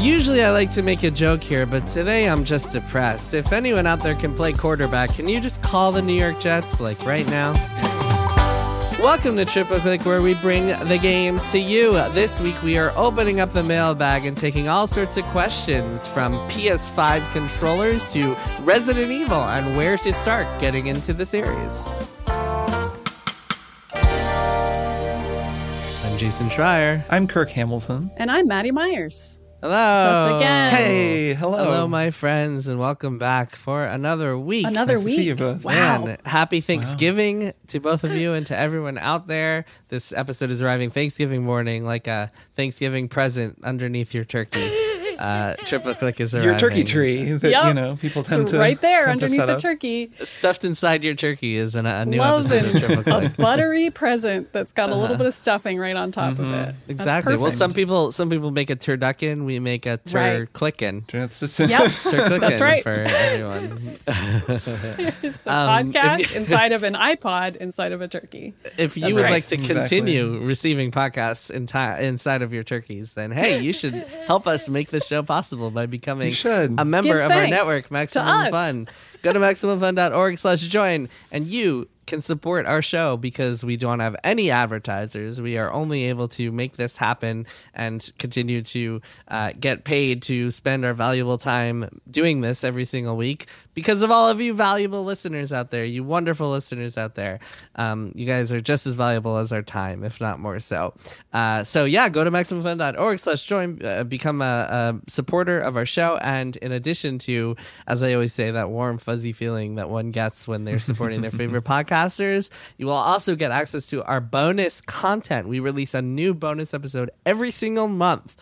Usually I like to make a joke here, but today I'm just depressed. If anyone out there can play quarterback, can you just call the New York Jets, like right now? Welcome to Triple Click, where we bring the games to you. This week we are opening up the mailbag and taking all sorts of questions from PS5 controllers to Resident Evil and where to start getting into the series. I'm Jason Schreier. I'm Kirk Hamilton. And I'm Maddy Myers. Hello. us again. Hey, hello. Hello, my friends, and welcome back for another week. Another Nice to week. see you both. Wow. Man, happy Thanksgiving to both of you and to everyone out there. This episode is arriving Thanksgiving morning, like a Thanksgiving present underneath your turkey. Uh, Triple Click is arriving. Your turkey tree that Yep. you know people tend It's to right there tend underneath the turkey. Stuffed inside your turkey is an, a new Loves episode of Triple A buttery present that's got a little bit of stuffing right on top of it. Uh-huh. Exactly. Well, some people some people make a turducken. We make a Right. turclickin. It's just- Yep. That's right. for everyone. it's a Um, podcast you- inside of an iPod inside of a turkey. If you That's would right. like to Exactly. continue receiving podcasts in inside of your turkeys, then hey, you should help us make this show possible by becoming a member Give of our network, Maximum. Fun. Go to maximumfun.org slash join, and you can support our show because we don't have any advertisers. We are only able to make this happen and continue to uh, get paid to spend our valuable time doing this every single week because of all of you valuable listeners out there, you wonderful listeners out there. Um, you guys are just as valuable as our time, if not more so. Uh, so yeah, go to maximumfun.org slash join, uh, become a, a supporter of our show. And in addition to, as I always say, that warm, fuzzy feeling that one gets when they're supporting their favorite podcasters, you will also get access to our bonus content. We release a new bonus episode every single month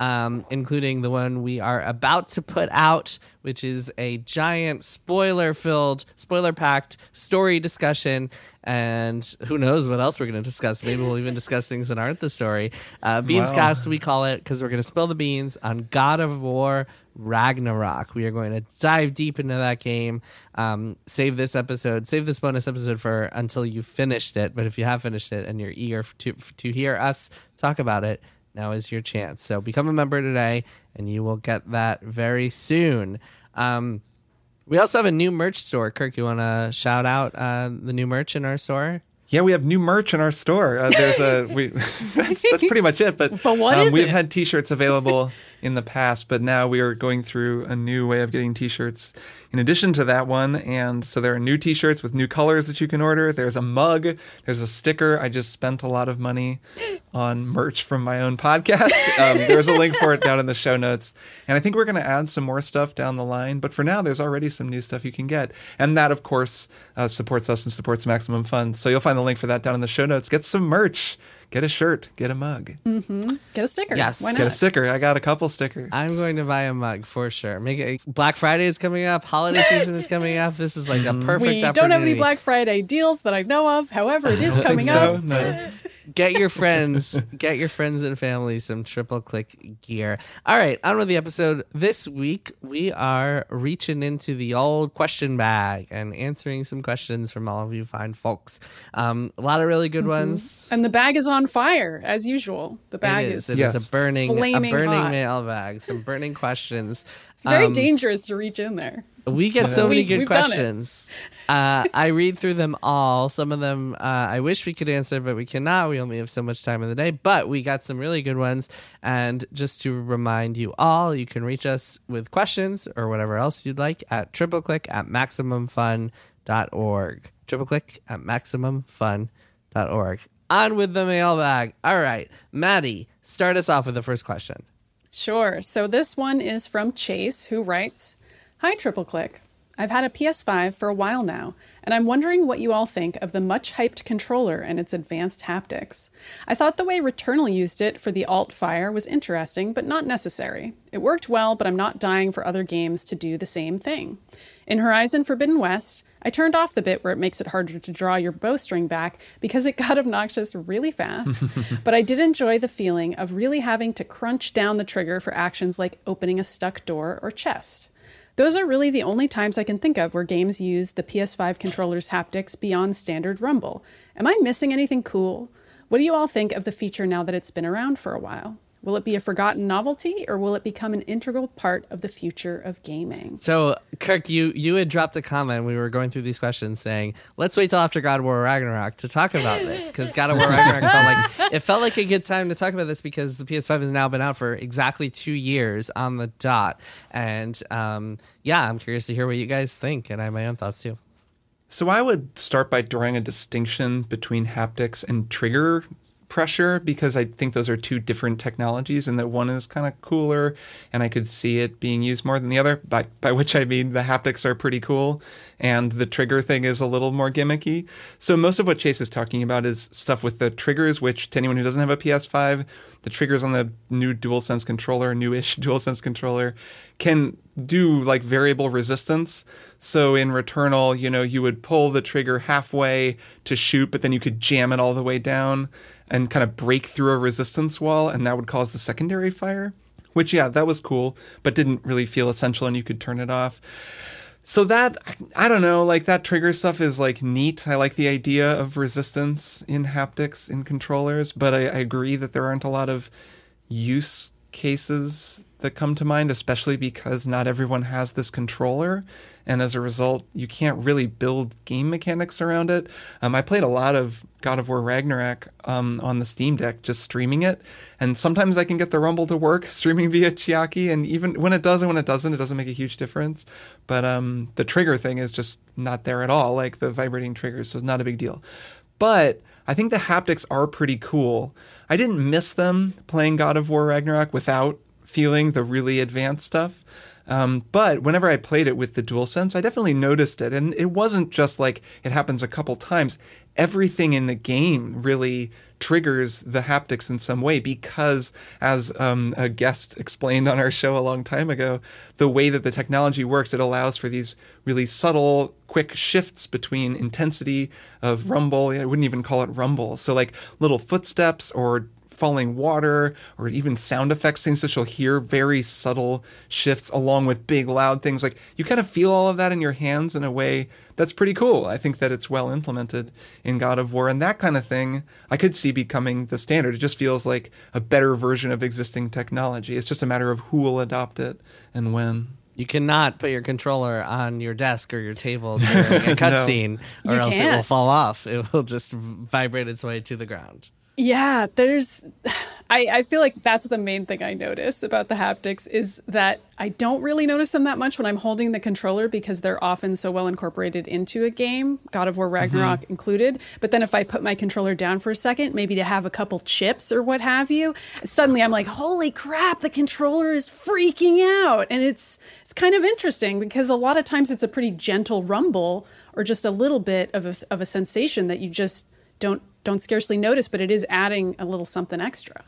um, including the one we are about to put out, which is a giant spoiler filled, spoiler packed story discussion. And who knows what else we're going to discuss? Maybe we'll even discuss things that aren't the story. Uh, Beanscast, we call it, because we're going to spill the beans on God of War Ragnarok. We are going to dive deep into that game. Um, save this episode, save this bonus episode for until you finished it. But if you have finished it and you're eager to, to hear us talk about it, now is your chance. So become a member today, and you will get that very soon. Um, we also have a new merch store. Kirk, you want to shout out uh, the new merch in our store? Yeah, we have new merch in our store. Uh, there's a we. that's, that's pretty much it. But, But what um, is we've it? had T-shirts available in the past, but now we are going through a new way of getting T-shirts in addition to that one. And so there are new T-shirts with new colors that you can order. There's a mug. There's a sticker. I just spent a lot of money on merch from my own podcast. Um, there's a link for it down in the show notes. And I think we're going to add some more stuff down the line. But for now, there's already some new stuff you can get. And that, of course, uh, supports us and supports Maximum Fun. So you'll find the link for that down in the show notes. Get some merch. Get a shirt. Get a mug. Mm-hmm. Get a sticker. Yes. Why not? Get a sticker. I got a couple stickers. I'm going to buy a mug for sure. Make it, Black Friday is coming up. Holiday season is coming up. This is like a mm-hmm. perfect we opportunity. don't have any Black Friday deals that I know of. However, it is coming so. up. No. get your friends, get your friends and family some triple click gear. All right, on with the episode. This week we are reaching into the old question bag and answering some questions from all of you fine folks. Um, a lot of really good ones. And the bag is on fire as usual. The bag It is. is. It Yes. is a burning, a Flaming burning hot. mailbag. Some burning questions. It's very Um, dangerous to reach in there. We get so many We- good we've done it. questions. uh, I read through them all. Some of them uh, I wish we could answer, but we cannot. We only have so much time in the day. But we got some really good ones. And just to remind you all, you can reach us with questions or whatever else you'd like at triple click at maximumfun.org. Triple click at maximumfun.org. On with the mailbag. All right, Maddy, start us off with the first question. Sure. So this one is from Chase, who writes Hi, Triple Click. I've had a PS5 for a while now, and I'm wondering what you all think of the much hyped controller and its advanced haptics. I thought the way Returnal used it for the alt fire was interesting, but not necessary. It worked well, but I'm not dying for other games to do the same thing. In Horizon Forbidden West, I turned off the bit where it makes it harder to draw your bowstring back because it got obnoxious really fast. but I did enjoy the feeling of really having to crunch down the trigger for actions like opening a stuck door or chest. Those are really the only times I can think of where games use the PS5 controller's haptics beyond standard rumble. Am I missing anything cool? What do you all think of the feature now that it's been around for a while? Will it be a forgotten novelty or will it become an integral part of the future of gaming? So, Kirk, you you had dropped a comment. We were going through these questions, saying, "Let's wait till after God of War Ragnarok to talk about this," because God of War Ragnarok felt like it felt like a good time to talk about this because the PS5 has now been out for exactly two years on the dot, and um, yeah, I'm curious to hear what you guys think, and I have my own thoughts too. So I would start by drawing a distinction between haptics and trigger pressure because I think those are two different technologies and that one is kind of cooler and I could see it being used more than the other, by, by which I mean the haptics are pretty cool and the trigger thing is a little more gimmicky. So most of what Chase is talking about is stuff with the triggers, which to anyone who doesn't have a PS5, the triggers on the new DualSense controller, newish DualSense controller, can do like variable resistance. So in Returnal, you know, you would pull the trigger halfway to shoot, but then you could jam it all the way down and kind of break through a resistance wall, and that would cause the secondary fire. Which, yeah, that was cool, but didn't really feel essential, and you could turn it off. So that I don't know, like that trigger stuff is like neat. I like the idea of resistance in haptics in controllers, but I, I agree that there aren't a lot of use cases that come to mind, especially because not everyone has this controller. And as a result, you can't really build game mechanics around it. Um, I played a lot of God of War Ragnarok um, on the Steam Deck, just streaming it. And sometimes I can get the rumble to work streaming via Chiaki. And even when it does and when it doesn't, it doesn't make a huge difference. But um, the trigger thing is just not there at all, like the vibrating triggers. So it's not a big deal. But I think the haptics are pretty cool. I didn't miss them playing God of War Ragnarok without feeling the really advanced stuff. Um, but whenever I played it with the DualSense, I definitely noticed it. And it wasn't just like it happens a couple times. Everything in the game really triggers the haptics in some way because, as um, a guest explained on our show a long time ago, the way that the technology works, it allows for these really subtle, quick shifts between intensity of rumble. I wouldn't even call it rumble. So, like little footsteps or falling water or even sound effects, things that you'll hear, very subtle shifts along with big loud things. Like you kind of feel all of that in your hands in a way that's pretty cool. I think that it's well implemented in God of War and that kind of thing I could see becoming the standard. It just feels like a better version of existing technology. It's just a matter of who will adopt it and when. You cannot put your controller on your desk or your table during a cutscene, or You else it will fall off. It will just vibrate its way to the ground. Yeah, there's. I, I feel like that's the main thing I notice about the haptics is that I don't really notice them that much when I'm holding the controller because they're often so well incorporated into a game, God of War Ragnarok mm-hmm. included. But then if I put my controller down for a second, maybe to have a couple chips or what have you, suddenly I'm like, holy crap, the controller is freaking out. And it's it's kind of interesting because a lot of times it's a pretty gentle rumble or just a little bit of a, of a sensation that you just don't don't scarcely notice, but it is adding a little something extra.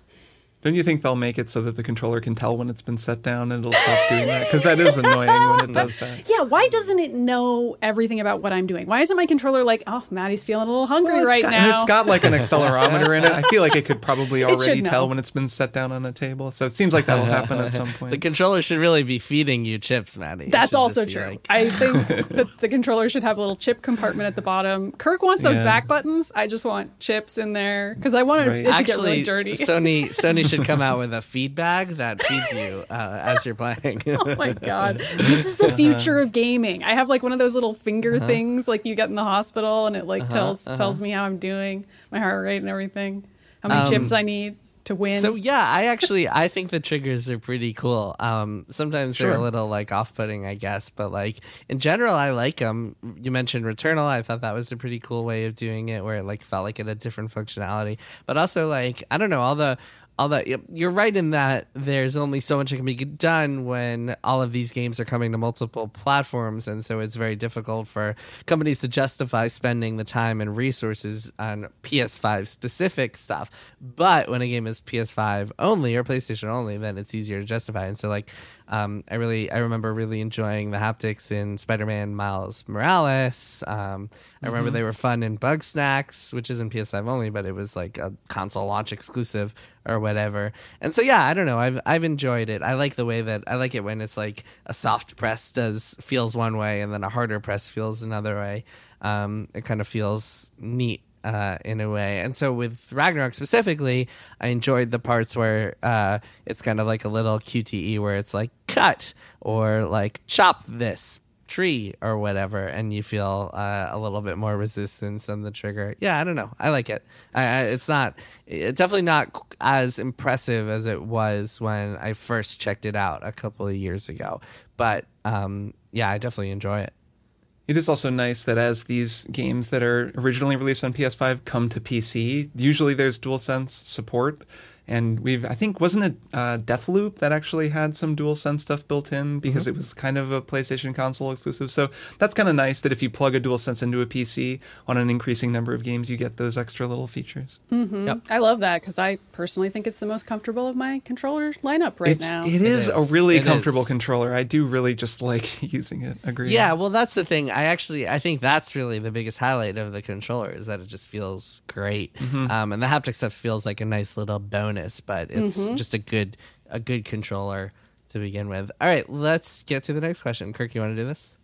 Don't you think they'll make it so that the controller can tell when it's been set down and it'll stop doing that? Because that is annoying when it does that. Yeah, why doesn't it know everything about what I'm doing? Why isn't my controller like, oh, Maddy's feeling a little hungry Well, right got- now? And it's got like an accelerometer in it. I feel like it could probably already tell when it's been set down on a table. So it seems like that'll happen at some point. The controller should really be feeding you chips, Maddy. It That's also true. like- I think that the controller should have a little chip compartment at the bottom. Kirk wants those Yeah. back buttons. I just want chips in there because I want Right. it to get Actually, really dirty. Sony Sony should come out with a feed bag that feeds you uh, as you're playing. oh my god, this is the future of gaming. I have like one of those little finger things like you get in the hospital, and it like tells tells me how I'm doing, my heart rate and everything, how many Um, chips I need to win. So yeah, I actually I think the triggers are pretty cool. Um, sometimes they're a little like off-putting, I guess, but like in general, I like them. You mentioned Returnal. I thought that was a pretty cool way of doing it, where it like felt like it had different functionality, but also like I don't know all the. That you're right in that there's only so much that can be done when all of these games are coming to multiple platforms, and so it's very difficult for companies to justify spending the time and resources on PS5 specific stuff. But when a game is PS5 only or PlayStation only, then it's easier to justify. And so, like, um, I really, I remember really enjoying the haptics in Spider-Man Miles Morales. Um, I remember they were fun in Bugsnax, which isn't PS5 only, but it was like a console launch exclusive or whatever. And so, yeah, I don't know. I've I've enjoyed it. I like the way that I like it when it's like a soft press does feels one way, and then a harder press feels another way. Um, it kind of feels neat uh, in a way. And so with Ragnarok specifically, I enjoyed the parts where uh, it's kind of like a little QTE where it's like cut or like chop this tree or whatever, and you feel uh, a little bit more resistance on the trigger. Yeah, I don't know. I like it. I, I, it's not. It's definitely not as impressive as it was when I first checked it out a couple of years ago. But um, yeah, I definitely enjoy it. It is also nice that as these games that are originally released on PS5 come to PC, usually there's DualSense support and we've I think wasn't it uh, Deathloop that actually had some DualSense stuff built in because mm-hmm. it was kind of a PlayStation console exclusive. So that's kind of nice that if you plug a DualSense into a PC on an increasing number of games, you get those extra little features. Mm-hmm. Yep. I love that because I personally think it's the most comfortable of my controller lineup right it's, now. It is, it is. a really it comfortable is. controller. I do really just like using it. Agree. Yeah, well, that's the thing. I actually I think that's really the biggest highlight of the controller is that it just feels great, mm-hmm. um, and the haptic stuff feels like a nice little bonus, but it's it's mm-hmm. just a good a good controller to begin with. All right, let's get to the next question. Kirk, you want to do this?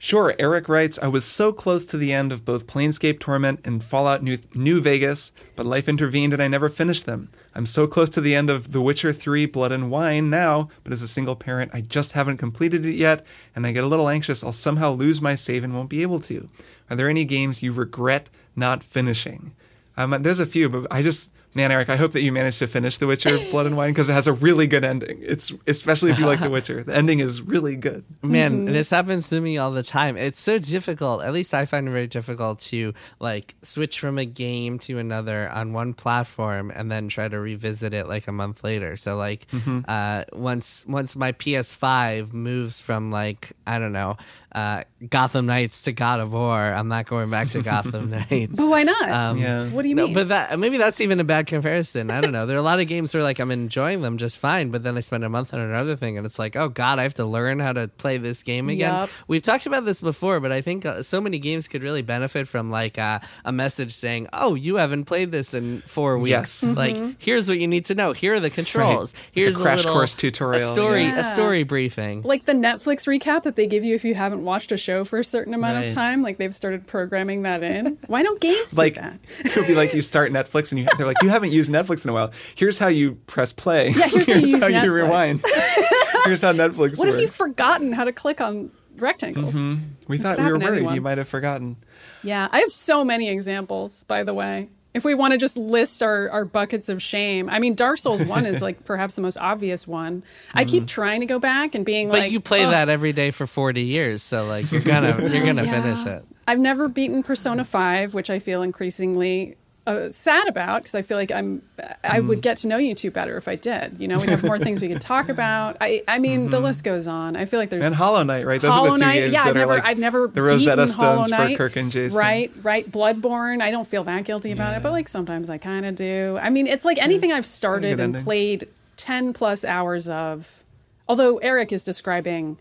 Sure, Eric writes, I was so close to the end of both Planescape Torment and Fallout New, New, Vegas, but life intervened and I never finished them. I'm so close to the end of The Witcher 3 Blood and Wine now, but as a single parent, I just haven't completed it yet, and I get a little anxious I'll somehow lose my save and won't be able to. Are there any games you regret not finishing? Um, there's a few, but I just man, Eric, I hope that you managed to finish The Witcher Blood and Wine because it has a really good ending. It's especially if you like The Witcher. The ending is really good. Man, mm-hmm. this happens to me all the time. It's so difficult. At least I find it very difficult to like switch from a game to another on one platform and then try to revisit it like a month later. So like mm-hmm. uh, once once my PS5 moves from like I don't know uh, Gotham Knights to God of War. I'm not going back to Gotham Knights. But why not? Um, yeah. What do you mean? No, but that maybe that's even a bad comparison. I don't know. There are a lot of games where like I'm enjoying them just fine, but then I spend a month on another thing, and it's like, oh God, I have to learn how to play this game again. Yep. We've talked about this before, but I think uh, so many games could really benefit from like uh, a message saying, "Oh, you haven't played this in four weeks. Yes. Mm-hmm. Like, here's what you need to know. Here are the controls. Right. Here's like a crash little, course tutorial, a story, yeah. a story briefing, like the Netflix recap that they give you if you haven't watched a show for a certain amount right. of time. Like they've started programming that in. Why don't games like, do that? It'll be like you start Netflix and you, they're like, you haven't used Netflix in a while. Here's how you press play. Yeah, here's, here's how, you, how you rewind. here's how Netflix What works. if you've forgotten how to click on rectangles? Mm-hmm. We thought we were worried you might have forgotten. Yeah, I have so many examples, by the way if we want to just list our, our buckets of shame, I mean, Dark Souls 1 is like perhaps the most obvious one. I keep mm-hmm. trying to go back and being like, but like. you play oh. that every day for 40 years, so like you're gonna you're gonna yeah. finish it. I've never beaten Persona 5, which I feel increasingly uh, sad about because I feel like I'm I would mm. get to know you two better if I did. You know, we'd have more things we could talk about. I I mean, mm-hmm. the list goes on. I feel like there's and Hollow Knight, right? Those Hollow are the two Knight, games yeah, that I've never, like I've never the Rosetta Stones for Kirk and Jason. Right, right. Bloodborne. I don't feel that guilty about yeah. it, but like sometimes I kind of do. I mean, it's like anything I've started and played ten plus hours of. Although Eric is describing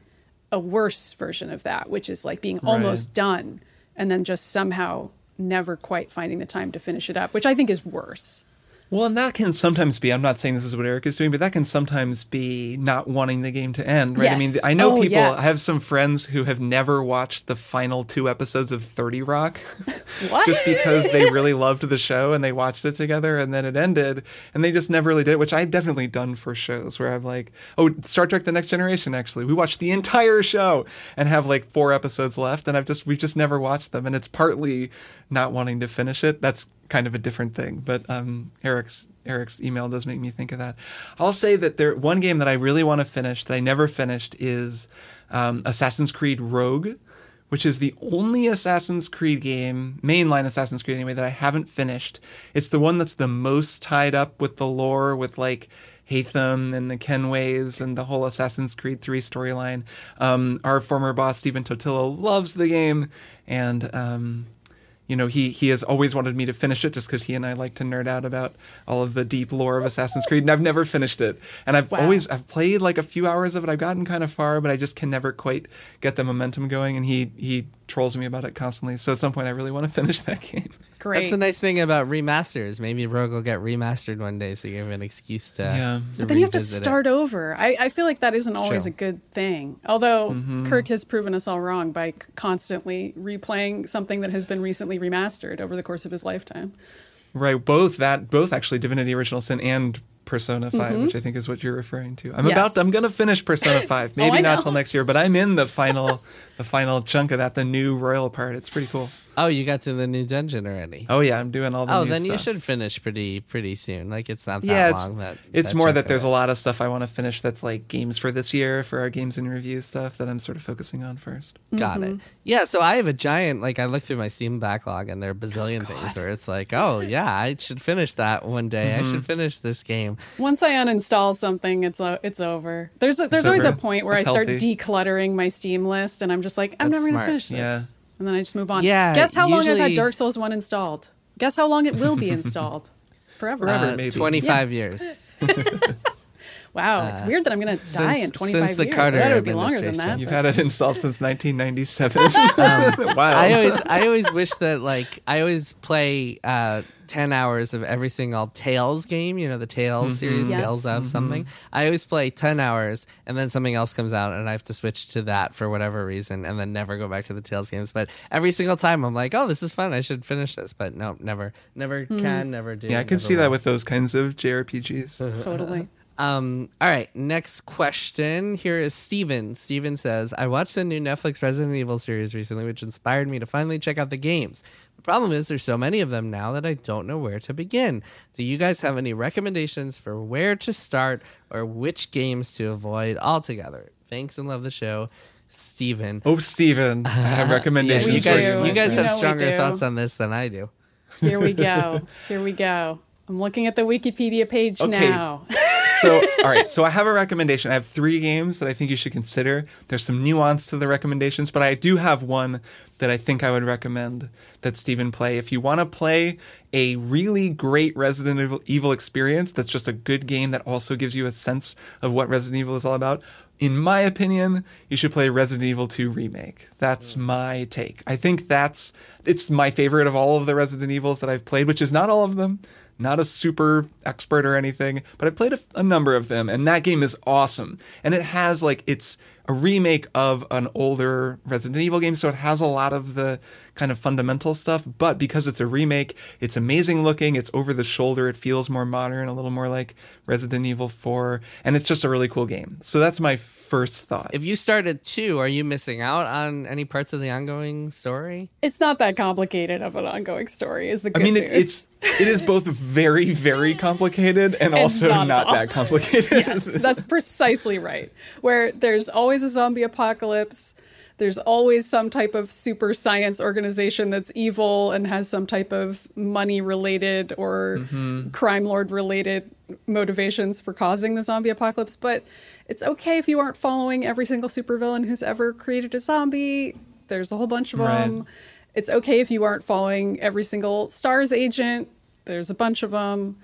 a worse version of that, which is like being almost right. done and then just somehow never quite finding the time to finish it up, which I think is worse. Well, and that can sometimes be, I'm not saying this is what Eric is doing, but that can sometimes be not wanting the game to end, right? Yes. I mean, I know oh, people, yes. I have some friends who have never watched the final two episodes of 30 Rock just because they really loved the show and they watched it together and then it ended and they just never really did it, which I've definitely done for shows where I'm like, oh, Star Trek The Next Generation, actually. We watched the entire show and have like four episodes left and I've just, we've just never watched them. And it's partly not wanting to finish it. That's kind of a different thing. But um, Eric's Eric's email does make me think of that. I'll say that there one game that I really want to finish that I never finished is um, Assassin's Creed Rogue, which is the only Assassin's Creed game, mainline Assassin's Creed anyway, that I haven't finished. It's the one that's the most tied up with the lore, with like Haytham and the Kenways and the whole Assassin's Creed 3 storyline. Um, our former boss, Stephen Totilo, loves the game. And um, you know, he he has always wanted me to finish it just because he and I like to nerd out about all of the deep lore of Assassin's Creed, and I've never finished it. And I've wow. always I've played like a few hours of it. I've gotten kind of far, but I just can never quite get the momentum going. And he he trolls me about it constantly. So at some point, I really want to finish that game. Great. That's the nice thing about remasters. Maybe Rogue will get remastered one day, so you have an excuse to. Yeah. to but then you have to revisit it. start over. I, I feel like that isn't always true. a good thing. Although Mm-hmm. Kirk has proven us all wrong by constantly replaying something that has been recently remastered over the course of his lifetime. Right. Both that, both actually Divinity Original Sin and Persona 5, mm-hmm. which I think is what you're referring to. I'm Yes. about, I'm going to finish Persona 5. Oh, Maybe I not till next year, but I'm in the final, the final chunk of that, the new royal part. It's pretty cool. Oh, you got to the new dungeon already. Oh yeah, I'm doing all the Oh, new then you should finish pretty pretty soon. Like it's not that yeah, it's long. That it's that more that there's it. a lot of stuff I want to finish that's like games for this year for our games and review stuff that I'm sort of focusing on first. Got Mm-hmm. it. Yeah, so I have a giant like I look through my Steam backlog and there are bazillion things where it's like, oh yeah, I should finish that one day. I Mm-hmm. should finish this game. Once I uninstall something, it's o- it's over. There's a, there's always over. a point where That's I start decluttering my Steam list, and I'm just like, I'm That's never gonna finish this, Yeah. And then I just move on. Yeah, Guess how long I've had Dark Souls one installed? Guess how long it will be installed? Forever. Forever. Uh, maybe. 25 years. Wow, it's weird that I'm gonna die in since- 25 since the years. Carter I it would be longer than that. You've had it installed since 1997. wow. I always I always wish that like I always play uh 10 hours of every single Tales game, you know, the Tales mm-hmm. series, Yes. Tales of mm-hmm. something. I always play 10 hours and then something else comes out and I have to switch to that for whatever reason and then never go back to the Tales games. But every single time I'm like, oh, this is fun. I should finish this. But no, never, never hmm. can, never do. yeah, I can never see that with those kinds of JRPGs. Totally. Um, all right, next question. Here is Steven. Steven says, I watched the new Netflix Resident Evil series recently, which inspired me to finally check out the games. The problem is there's so many of them now that I don't know where to begin. Do you guys have any recommendations for where to start or which games to avoid altogether? Thanks and love the show. Steven. Oh, Steven, I have Yeah, recommendations you for guys, you. you guys have stronger thoughts on this than I do. Here we go. Here we go. I'm looking at the Wikipedia page Okay. now. So all right so i have a recommendation. I have three games that i think you should consider. There's some nuance to the recommendations but i do have one that i think i would recommend that stephen play. If you want to play a really great resident evil, evil experience that's just a good game that also gives you a sense of what resident evil is all about in my opinion you should play resident evil 2 remake. That's mm. my take. I think that's it's my favorite of all of the resident evils that i've played which is not all of them not a super expert or anything, but I've played a, a number of them, and that game is awesome. And it has like it's a remake of an older Resident Evil game, so it has a lot of the kind of fundamental stuff. But because it's a remake, it's amazing looking. It's over the shoulder. It feels more modern, a little more like Resident Evil 4, and it's just a really cool game. So that's my first thought. If you started two, are you missing out on any parts of the ongoing story? It's not that complicated of an ongoing story, is the I mean, it, news. it's it is both very very complicated and also not not, that complicated. yes, that's precisely right. Where there's always a zombie apocalypse, there's always some type of super science organization that's evil and has some type of money related or Mm-hmm. crime lord related motivations for causing the zombie apocalypse. But it's okay if you aren't following every single supervillain who's ever created a zombie. There's a whole bunch of Right. them. It's okay if you aren't following every single STARS agent. There's a bunch of them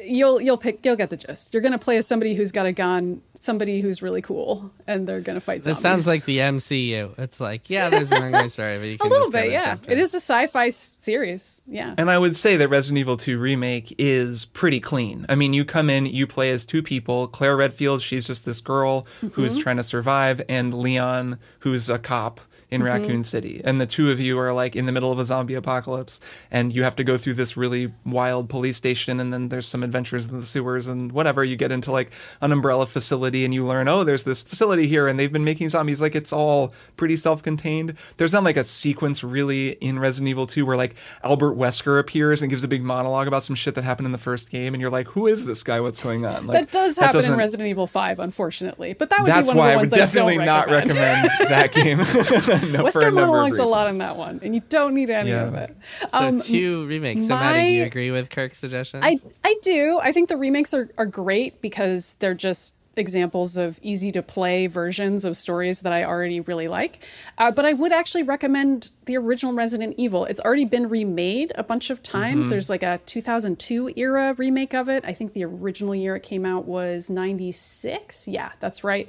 you'll you'll pick you'll get the gist. You're gonna play as somebody who's got a gun, somebody who's really cool, and they're gonna fight This zombies. sounds like the MCU. It's like, yeah, there's an ongoing story, but you a little just bit, yeah. jump It in. is a sci-fi s- series, yeah. And I would say that Resident Evil 2 Remake is pretty clean. I mean, you come in, you play as two people Claire Redfield, she's just this girl mm-hmm. who's trying to survive, and Leon, who's a cop in mm-hmm. Raccoon City. And the two of you are like in the middle of a zombie apocalypse, and you have to go through this really wild police station, and then there's some adventures in the sewers and whatever. You get into like an umbrella facility, and you learn, oh, there's this facility here, and they've been making zombies. Like it's all pretty self contained. There's not like a sequence really in Resident Evil 2 where like Albert Wesker appears and gives a big monologue about some shit that happened in the first game, and you're like, who is this guy? What's going on? Like, that does happen in Resident Evil 5, unfortunately. But that would That's be one why of I the would ones definitely I not recommend that game. no, for Wesker a monologues a lot reasons. in that one, and you don't need any Yeah. of it. So Um, two remakes. So, Maddy, do you agree with Kirk's suggestion? I I do. I think the remakes are, are great because they're just examples of easy to play versions of stories that I already really like. Uh, but I would actually recommend the original Resident Evil. It's already been remade a bunch of times. Mm-hmm. There's like a 2002 era remake of it. I think the original year it came out was 96. Yeah, that's right.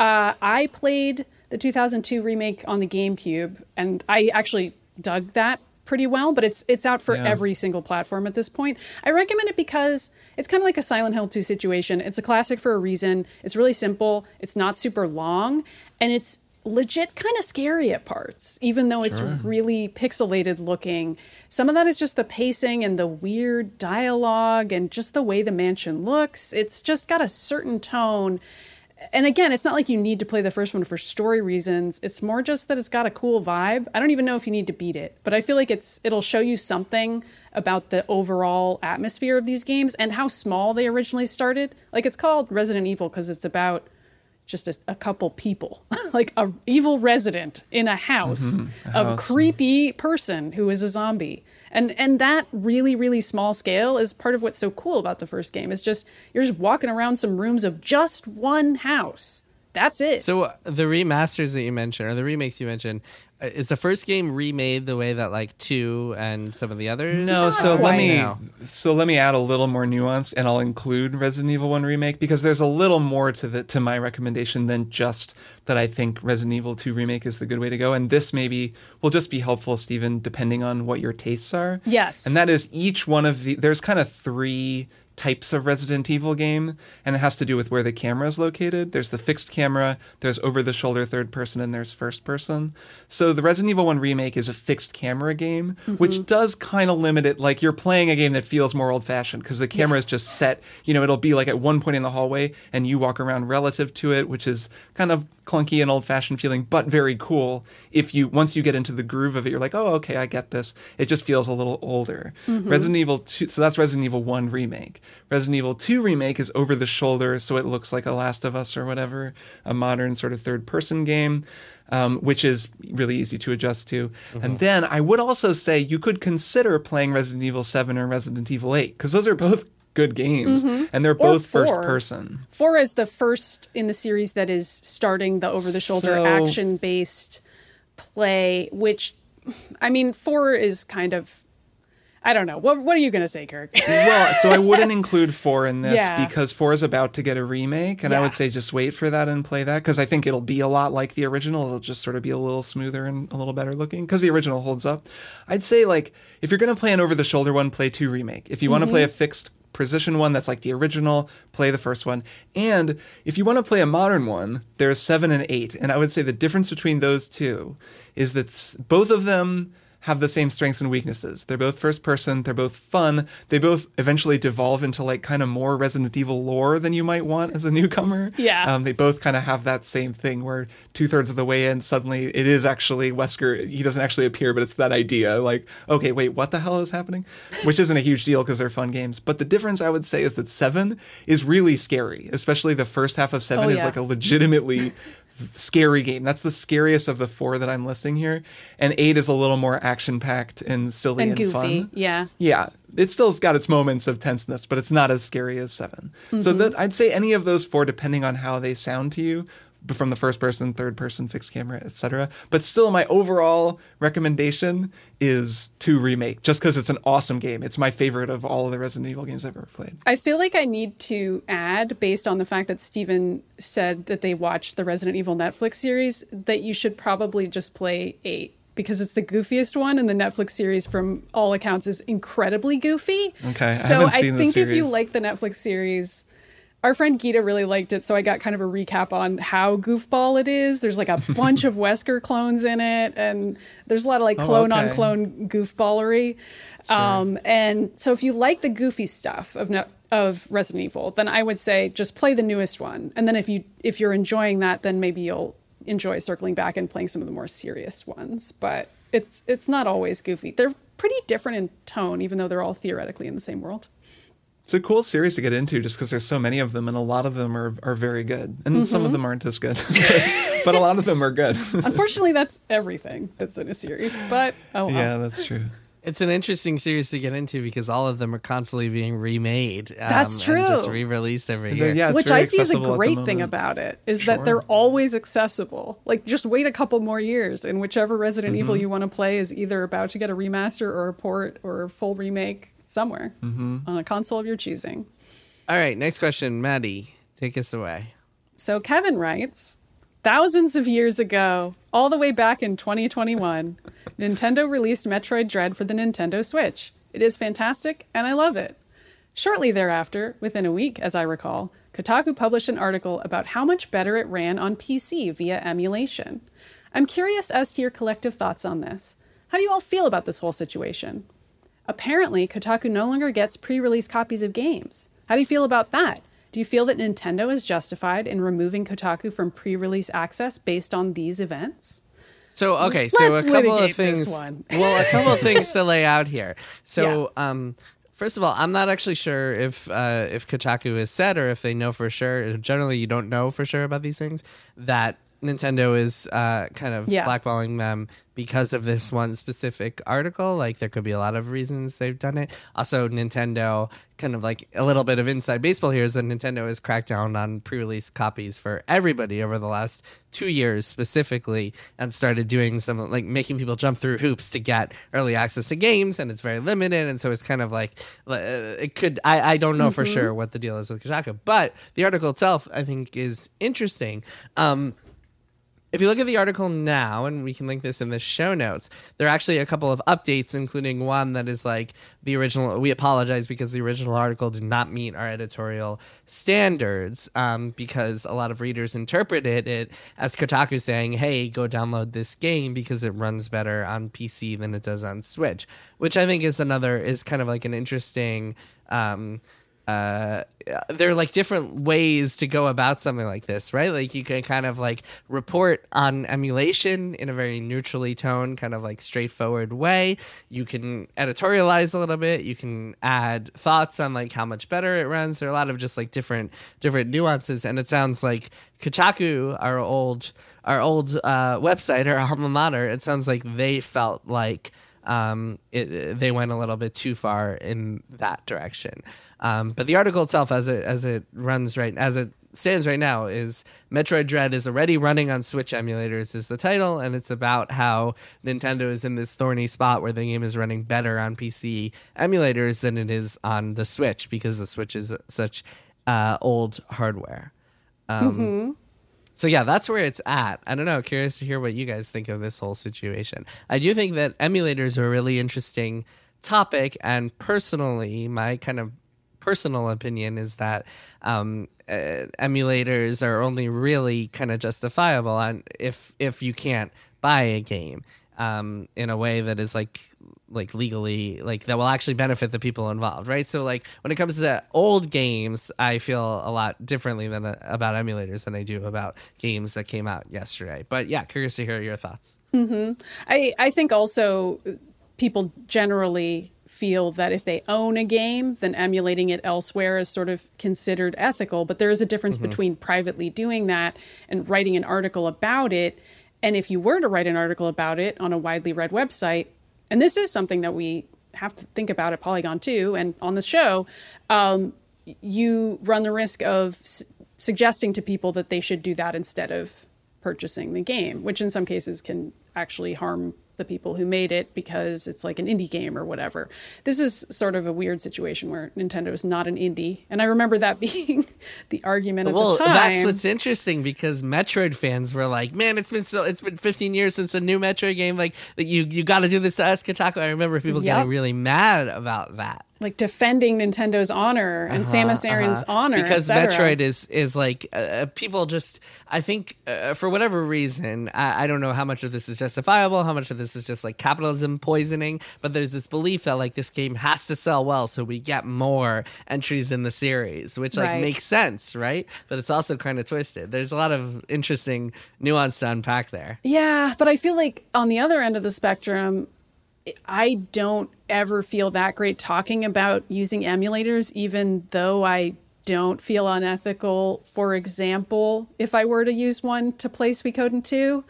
Uh, I played the 2002 remake on the GameCube, and I actually dug that pretty well, but it's it's out for Yeah. every single platform at this point. I recommend it because it's kind of like a Silent Hill 2 situation. It's a classic for a reason. It's really simple, it's not super long, and it's legit kind of scary at parts, even though it's really pixelated looking. Some of that is just the pacing and the weird dialogue and just the way the mansion looks. It's just got a certain tone and again, it's not like you need to play the first one for story reasons. It's more just that it's got a cool vibe. I don't even know if you need to beat it, but I feel like it's it'll show you something about the overall atmosphere of these games and how small they originally started. Like it's called Resident Evil because it's about just a, a couple people, like a evil resident in a house of house. creepy person who is a zombie. And and that really really small scale is part of what's so cool about the first game. It's just you're just walking around some rooms of just one house. That's it. So uh, the remasters that you mentioned, or the remakes you mentioned, Uh, is the first game remade the way that like two and some of the others? No, so let me No. so let me add a little more nuance, and I'll include Resident Evil One remake because there's a little more to the to my recommendation than just that. I think Resident Evil Two remake is the good way to go, and this maybe will just be helpful, Stephen, depending on what your tastes are. Yes. and that is each one of the. There's kind of three types of Resident Evil game, and it has to do with where the camera is located. There's the fixed camera, there's over the shoulder third person, and there's first person. So the Resident Evil 1 remake is a fixed camera game, mm-hmm. which does kind of limit it. Like you're playing a game that feels more old fashioned because the camera is just set, you know, it'll be like at one point in the hallway, and you walk around relative to it, which is kind of clunky and old fashioned feeling, but very cool. If you, once you get into the groove of it, you're like, oh, okay, I get this. It just feels a little older. Resident Evil 2, so that's Resident Evil 1 remake. Resident Evil 2 remake is over the shoulder, so it looks like a Last of Us or whatever, a modern sort of third person game. Um, which is really easy to adjust to. And then I would also say you could consider playing Resident Evil 7 or Resident Evil 8, because those are both good games mm-hmm. and they're both first person. Four is the first in the series that is starting the over the shoulder So- action based play, which I mean, four is kind of I don't know. What what are you gonna say, Kirk? well, so I wouldn't include four in this Yeah. because four is about to get a remake, and I would say just wait for that and play that because I think it'll be a lot like the original. It'll just sort of be a little smoother and a little better looking because the original holds up. I'd say like if you're gonna play an over the shoulder one, play two remake. If you want to play mm-hmm. a fixed position one that's like the original, play the first one. And if you want to play a modern one, there's seven and eight, and I would say the difference between those two is that both of them have the same strengths and weaknesses. They're both first person, they're both fun. They both eventually devolve into like kind of more Resident Evil lore than you might want as a newcomer. Yeah. Um, they both kind of have that same thing where two thirds of the way in, suddenly it is actually Wesker. He doesn't actually appear, but it's that idea like, okay, wait, what the hell is happening? Which isn't a huge deal because they're fun games. But the difference I would say is that seven is really scary, especially the first half of seven Oh, is like a legitimately scary game. That's the scariest of the four that I'm listing here. And eight is a little more action packed and silly and, and goofy. fun. Yeah. Yeah, It still got its moments of tenseness, but it's not as scary as 7 So Mm-hmm. that I'd say any of those four, depending on how they sound to you, from the first person, third person, fixed camera, etc. But still, my overall recommendation is to remake, just because it's an awesome game. It's my favorite of all of the Resident Evil games I've ever played. I feel like I need to add, based on the fact that Steven said that they watched the Resident Evil Netflix series, that you should probably just play eight because it's the goofiest one, and the Netflix series, from all accounts, is incredibly goofy. Okay, I so I the think if you like the Netflix series. Our friend Gita really liked it, so I got kind of a recap on how goofball it is. There's like a bunch of Wesker clones in it, and there's a lot of like Oh, clone on clone goofballery. Um, and so if you like the goofy stuff of ne- of Resident Evil, then I would say just play the newest one. And then if you if you're enjoying that, then maybe you'll enjoy circling back and playing some of the more serious ones. But it's it's not always goofy. They're pretty different in tone, even though they're all theoretically in the same world. It's a cool series to get into just because there's so many of them, and a lot of them are, are very good. And some Mm-hmm. of them aren't as good, but a lot of them are good. Unfortunately, that's everything that's in a series. But oh well. yeah, that's true. It's an interesting series to get into because all of them are constantly being remade. Um, That's true. And just re-released every year. Yeah, Which I see as a accessible at the great thing about it is Sure. that they're always accessible. Like just wait a couple more years and whichever Resident Mm-hmm. Evil you want to play is either about to get a remaster or a port or a full remake somewhere Mm-hmm. on a console of your choosing. All right, next question, Maddy, take us away. So Kevin writes, thousands of years ago, all the way back in 2021, Nintendo released Metroid Dread for the Nintendo Switch. It is fantastic and I love it. Shortly thereafter, within a week as I recall, Kotaku published an article about how much better it ran on PC via emulation. I'm curious as to your collective thoughts on this. How do you all feel about this whole situation? Apparently, Kotaku no longer gets pre release copies of games. How do you feel about that? Do you feel that Nintendo is justified in removing Kotaku from pre release access based on these events? So okay, so Let's a couple of things. one. well, a couple of things to lay out here. So, um, first of all, I'm not actually sure if uh, if Kotaku is said or if they know for sure. Generally, you don't know for sure about these things. That Nintendo is uh, kind of Yeah. blackballing them because of this one specific article. Like, there could be a lot of reasons they've done it. Also, Nintendo, kind of like a little bit of inside baseball here, is that Nintendo has cracked down on pre-release copies for everybody over the last two years specifically, and started doing some like making people jump through hoops to get early access to games, and it's very limited. And so it's kind of like uh, it could. I I don't know for sure what the deal is with Kotaku, but the article itself I think is interesting. Um, if you look at the article now, and we can link this in the show notes, there are actually a couple of updates, including one that is like the original. We apologize because the original article did not meet our editorial standards um, because a lot of readers interpreted it as Kotaku saying, hey, go download this game because it runs better on PC than it does on Switch, which I think is another, is kind of like an interesting. Um, uh there are like different ways to go about something like this right? Like you can kind of like report on emulation in a very neutrally toned kind of like straightforward way. You can editorialize a little bit. You can add thoughts on like how much better it runs. There are a lot of just like different different nuances. And it sounds like Kotaku, our old our old uh, website, our alma mater, it sounds like they felt like um, it, they went a little bit too far in that direction. Um, but the article itself, as it as it runs right as it stands right now, is Metroid Dread is already running on Switch emulators. Is the title, and it's about how Nintendo is in this thorny spot where the game is running better on PC emulators than it is on the Switch because the Switch is such uh, old hardware. Um, So yeah, that's where it's at. I don't know. Curious to hear what you guys think of this whole situation. I do think that emulators are a really interesting topic, and personally, my kind of personal opinion is that um, uh, emulators are only really kind of justifiable on if if you can't buy a game um, in a way that is like like legally like that will actually benefit the people involved right? So like when it comes to old games i feel a lot differently than uh, about emulators than i do about games that came out yesterday. But yeah curious to hear your thoughts. I, I think also people generally feel that if they own a game, then emulating it elsewhere is sort of considered ethical. But there is a difference between privately doing that and writing an article about it. And if you were to write an article about it on a widely read website, and this is something that we have to think about at Polygon too, and on the show, um, you run the risk of suggesting to people that they should do that instead of purchasing the game, which in some cases can actually harm the people who made it because it's like an indie game or whatever. This is sort of a weird situation where Nintendo is not an indie, and I remember that being the argument at well the time. that's what's interesting because metroid fans were like man it's been so it's been 15 years since a new metroid game like you you got to do this to us kotaku i remember people Yep. getting really mad about that like defending Nintendo's honor and Samus Aran's honor Uh-huh, because. Metroid is is like uh, people just I think uh, for whatever reason I, I don't know how much of this is justifiable how much of this is just like capitalism poisoning but there's this belief that like this game has to sell well so we get more entries in the series which like Right. makes sense right but it's also kind of twisted there's a lot of interesting nuance to unpack there Yeah, but I feel like on the other end of the spectrum, I don't ever feel that great talking about using emulators, even though I don't feel unethical. For example, if I were to use one to play Suikoden 2,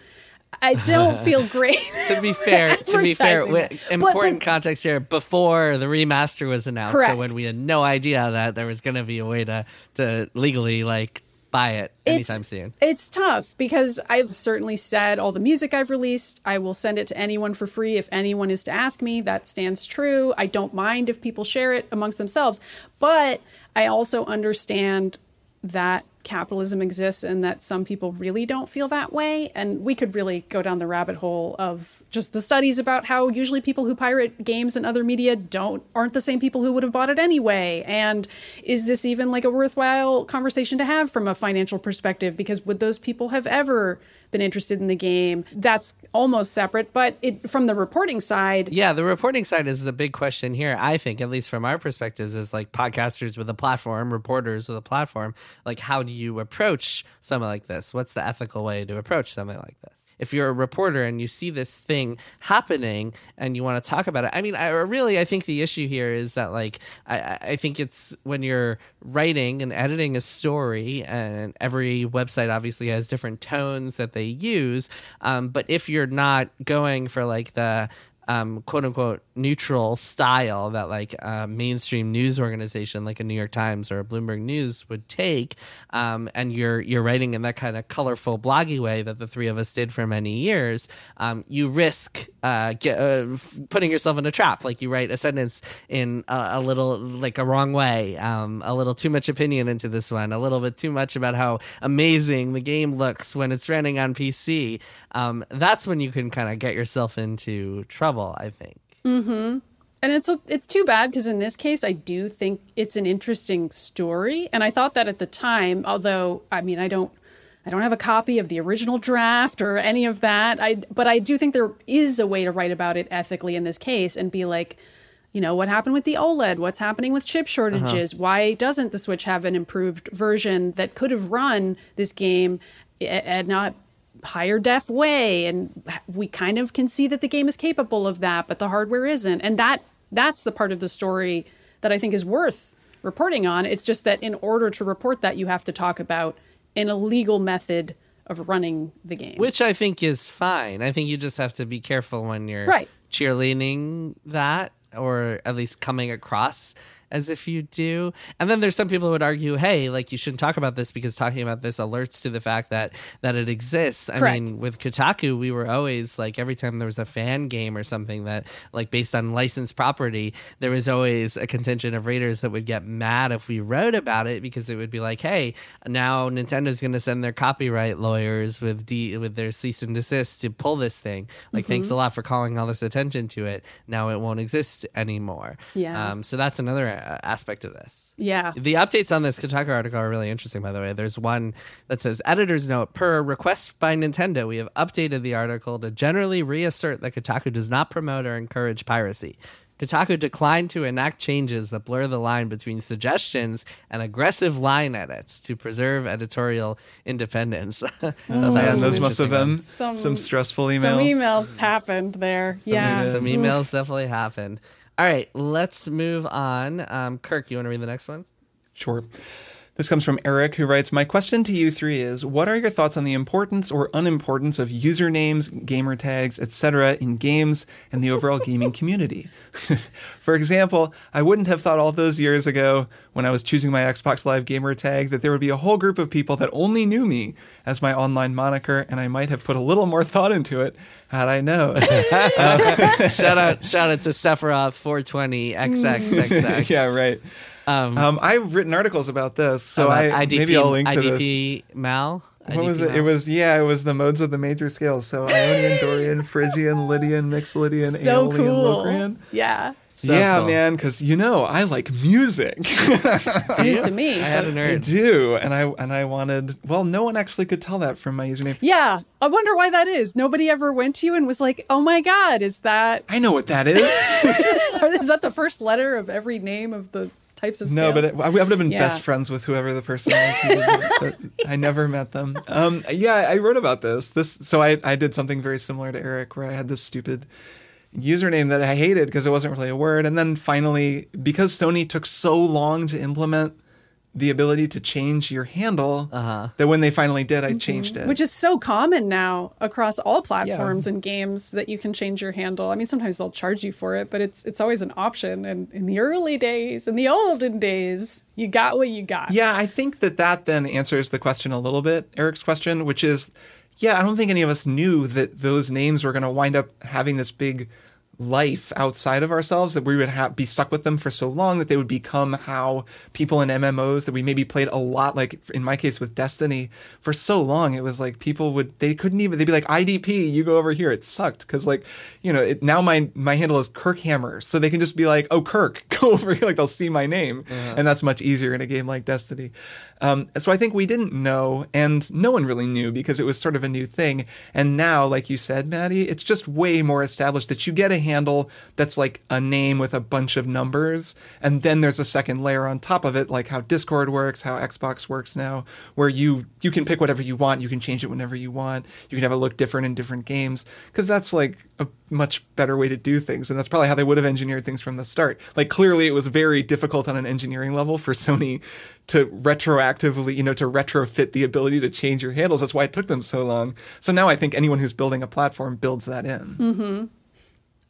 I don't feel great. to be fair, to be fair. But important context here. Before the remaster was announced, so when we had no idea that there was going to be a way to to legally like buy it anytime it's, soon. It's tough because I've certainly said all the music I've released, I will send it to anyone for free if anyone is to ask me. That stands true. I don't mind if people share it amongst themselves. But I also understand that capitalism exists and that some people really don't feel that way. And we could really go down the rabbit hole of just the studies about how usually people who pirate games and other media don't aren't the same people who would have bought it anyway. And is this even like a worthwhile conversation to have from a financial perspective? Because would those people have ever been interested in the game? That's almost separate, but it from the reporting side, Yeah, the reporting side is the big question here. I think, at least from our perspectives, as like podcasters with a platform, reporters with a platform, like how do you approach something like this? What's the ethical way to approach something like this? If you're a reporter and you see this thing happening and you want to talk about it, I mean, I really, I think the issue here is that, like, I- I think it's when you're writing and editing a story, and every website obviously has different tones that they use. Um, but if you're not going for like the um, quote unquote neutral style that like a mainstream news organization like a New York Times or a Bloomberg News would take, um, and you're you're writing in that kind of colorful bloggy way that the three of us did for many years, um, you risk uh, get, uh, putting yourself in a trap. Like you write a sentence in a, a little like a wrong way, um, a little too much opinion into this one, a little bit too much about how amazing the game looks when it's running on PC. Um, that's when you can kind of get yourself into trouble. I think. Mm-hmm. And it's a, it's too bad because in this case, I do think it's an interesting story, and I thought that at the time. Although, I mean, I don't. I don't have a copy of the original draft or any of that. I but I do think there is a way to write about it ethically in this case and be like, you know, what happened with the OLED? What's happening with chip shortages? Why doesn't the Switch have an improved version that could have run this game and not higher def way? And we kind of can see that the game is capable of that, but the hardware isn't. And that that's the part of the story that I think is worth reporting on. It's just that in order to report that, you have to talk about an illegal method of running the game. which I think is fine. I think you just have to be careful when you're Right. cheerleading that, or at least coming across as if you do. And then there's some people who would argue, hey, like you shouldn't talk about this because talking about this alerts to the fact that that it exists. I Correct. mean, with Kotaku, we were always like every time there was a fan game or something that like based on licensed property, there was always a contingent of readers that would get mad if we wrote about it because it would be like, hey, now Nintendo's going to send their copyright lawyers with D with their cease and desist to pull this thing. Like, thanks a lot for calling all this attention to it. Now it won't exist anymore. Yeah. Um, so that's another uh, aspect of this. yeah. The updates on this Kotaku article are really interesting, by the way. There's one that says, Editor's note, per request by Nintendo, we have updated the article to generally reassert that Kotaku does not promote or encourage piracy. Kotaku declined to enact changes that blur the line between suggestions and aggressive line edits to preserve editorial independence. I thought Man, those must have been Some- some, stressful emails. Some emails. emails happened there. yeah. did. Some emails definitely happened. All right, let's move on. Um, Kirk, you want to read the next one? Sure. This comes from Eric, who writes My question to you three is What are your thoughts on the importance or unimportance of usernames, gamer tags, etc., in games and the overall gaming community? For example, I wouldn't have thought all those years ago when I was choosing my Xbox Live gamer tag that there would be a whole group of people that only knew me as my online moniker, and I might have put a little more thought into it had I known. shout out shout out to Sephiroth 420 XXXX. yeah, right. Um, Um, I've written articles about this, so about I IDP, maybe I'll link to this. IDP Mal. What IDP was it? Mal? It was yeah, it was the modes of the major scales. So Ionian, Dorian, Phrygian, Lydian, Mixolydian, So Aeolian, cool. Locrian. Yeah. So yeah, cool. man, because you know I like music. It's news to me. I had a but- I do, and I and I wanted. Well, no one actually could tell that from my username. Yeah. I wonder why that is. Nobody ever went to you and was like, oh my God, is that, I know what that is. is that the first letter of every name of the types of no, but it, I would have been Yeah. best friends with whoever the person was. who but I never met them. Um, yeah, I wrote about this. This so I I did something very similar to Eric, where I had this stupid username that I hated because it wasn't really a word, and then finally because Sony took so long to implement the ability to change your handle. Uh-huh. That when they finally did, I changed it. Which is so common now across all platforms and games that you can change your handle. I mean, sometimes they'll charge you for it, but it's it's always an option. And in the early days, in the olden days, you got what you got. Yeah, I think that that then answers the question a little bit, Eric's question, which is, yeah, I don't think any of us knew that those names were going to wind up having this big life outside of ourselves that we would have be stuck with them for so long that they would become how people in MMOs that we maybe played a lot like in my case with Destiny for so long. It was like people would they couldn't even they'd be like IDP you go over here it sucked. Cuz like you know it, now my my handle is Kirkhammer. So they can just be like oh Kirk go over here like they'll see my name. Uh-huh. and that's much easier in a game like Destiny. Um, so I think we didn't know and no one really knew because it was sort of a new thing. And now like you said Maddy it's just way more established that you get a handle that's like a name with a bunch of numbers. And then there's a second layer on top of it, like how Discord works, how Xbox works now, where you you can pick whatever you want, you can change it whenever you want, you can have it look different in different games. Because that's like a much better way to do things. And that's probably how they would have engineered things from the start. Like clearly it was very difficult on an engineering level for Sony to retroactively, you know, to retrofit the ability to change your handles. That's why it took them so long. So now I think anyone who's building a platform builds that in. Mm-hmm.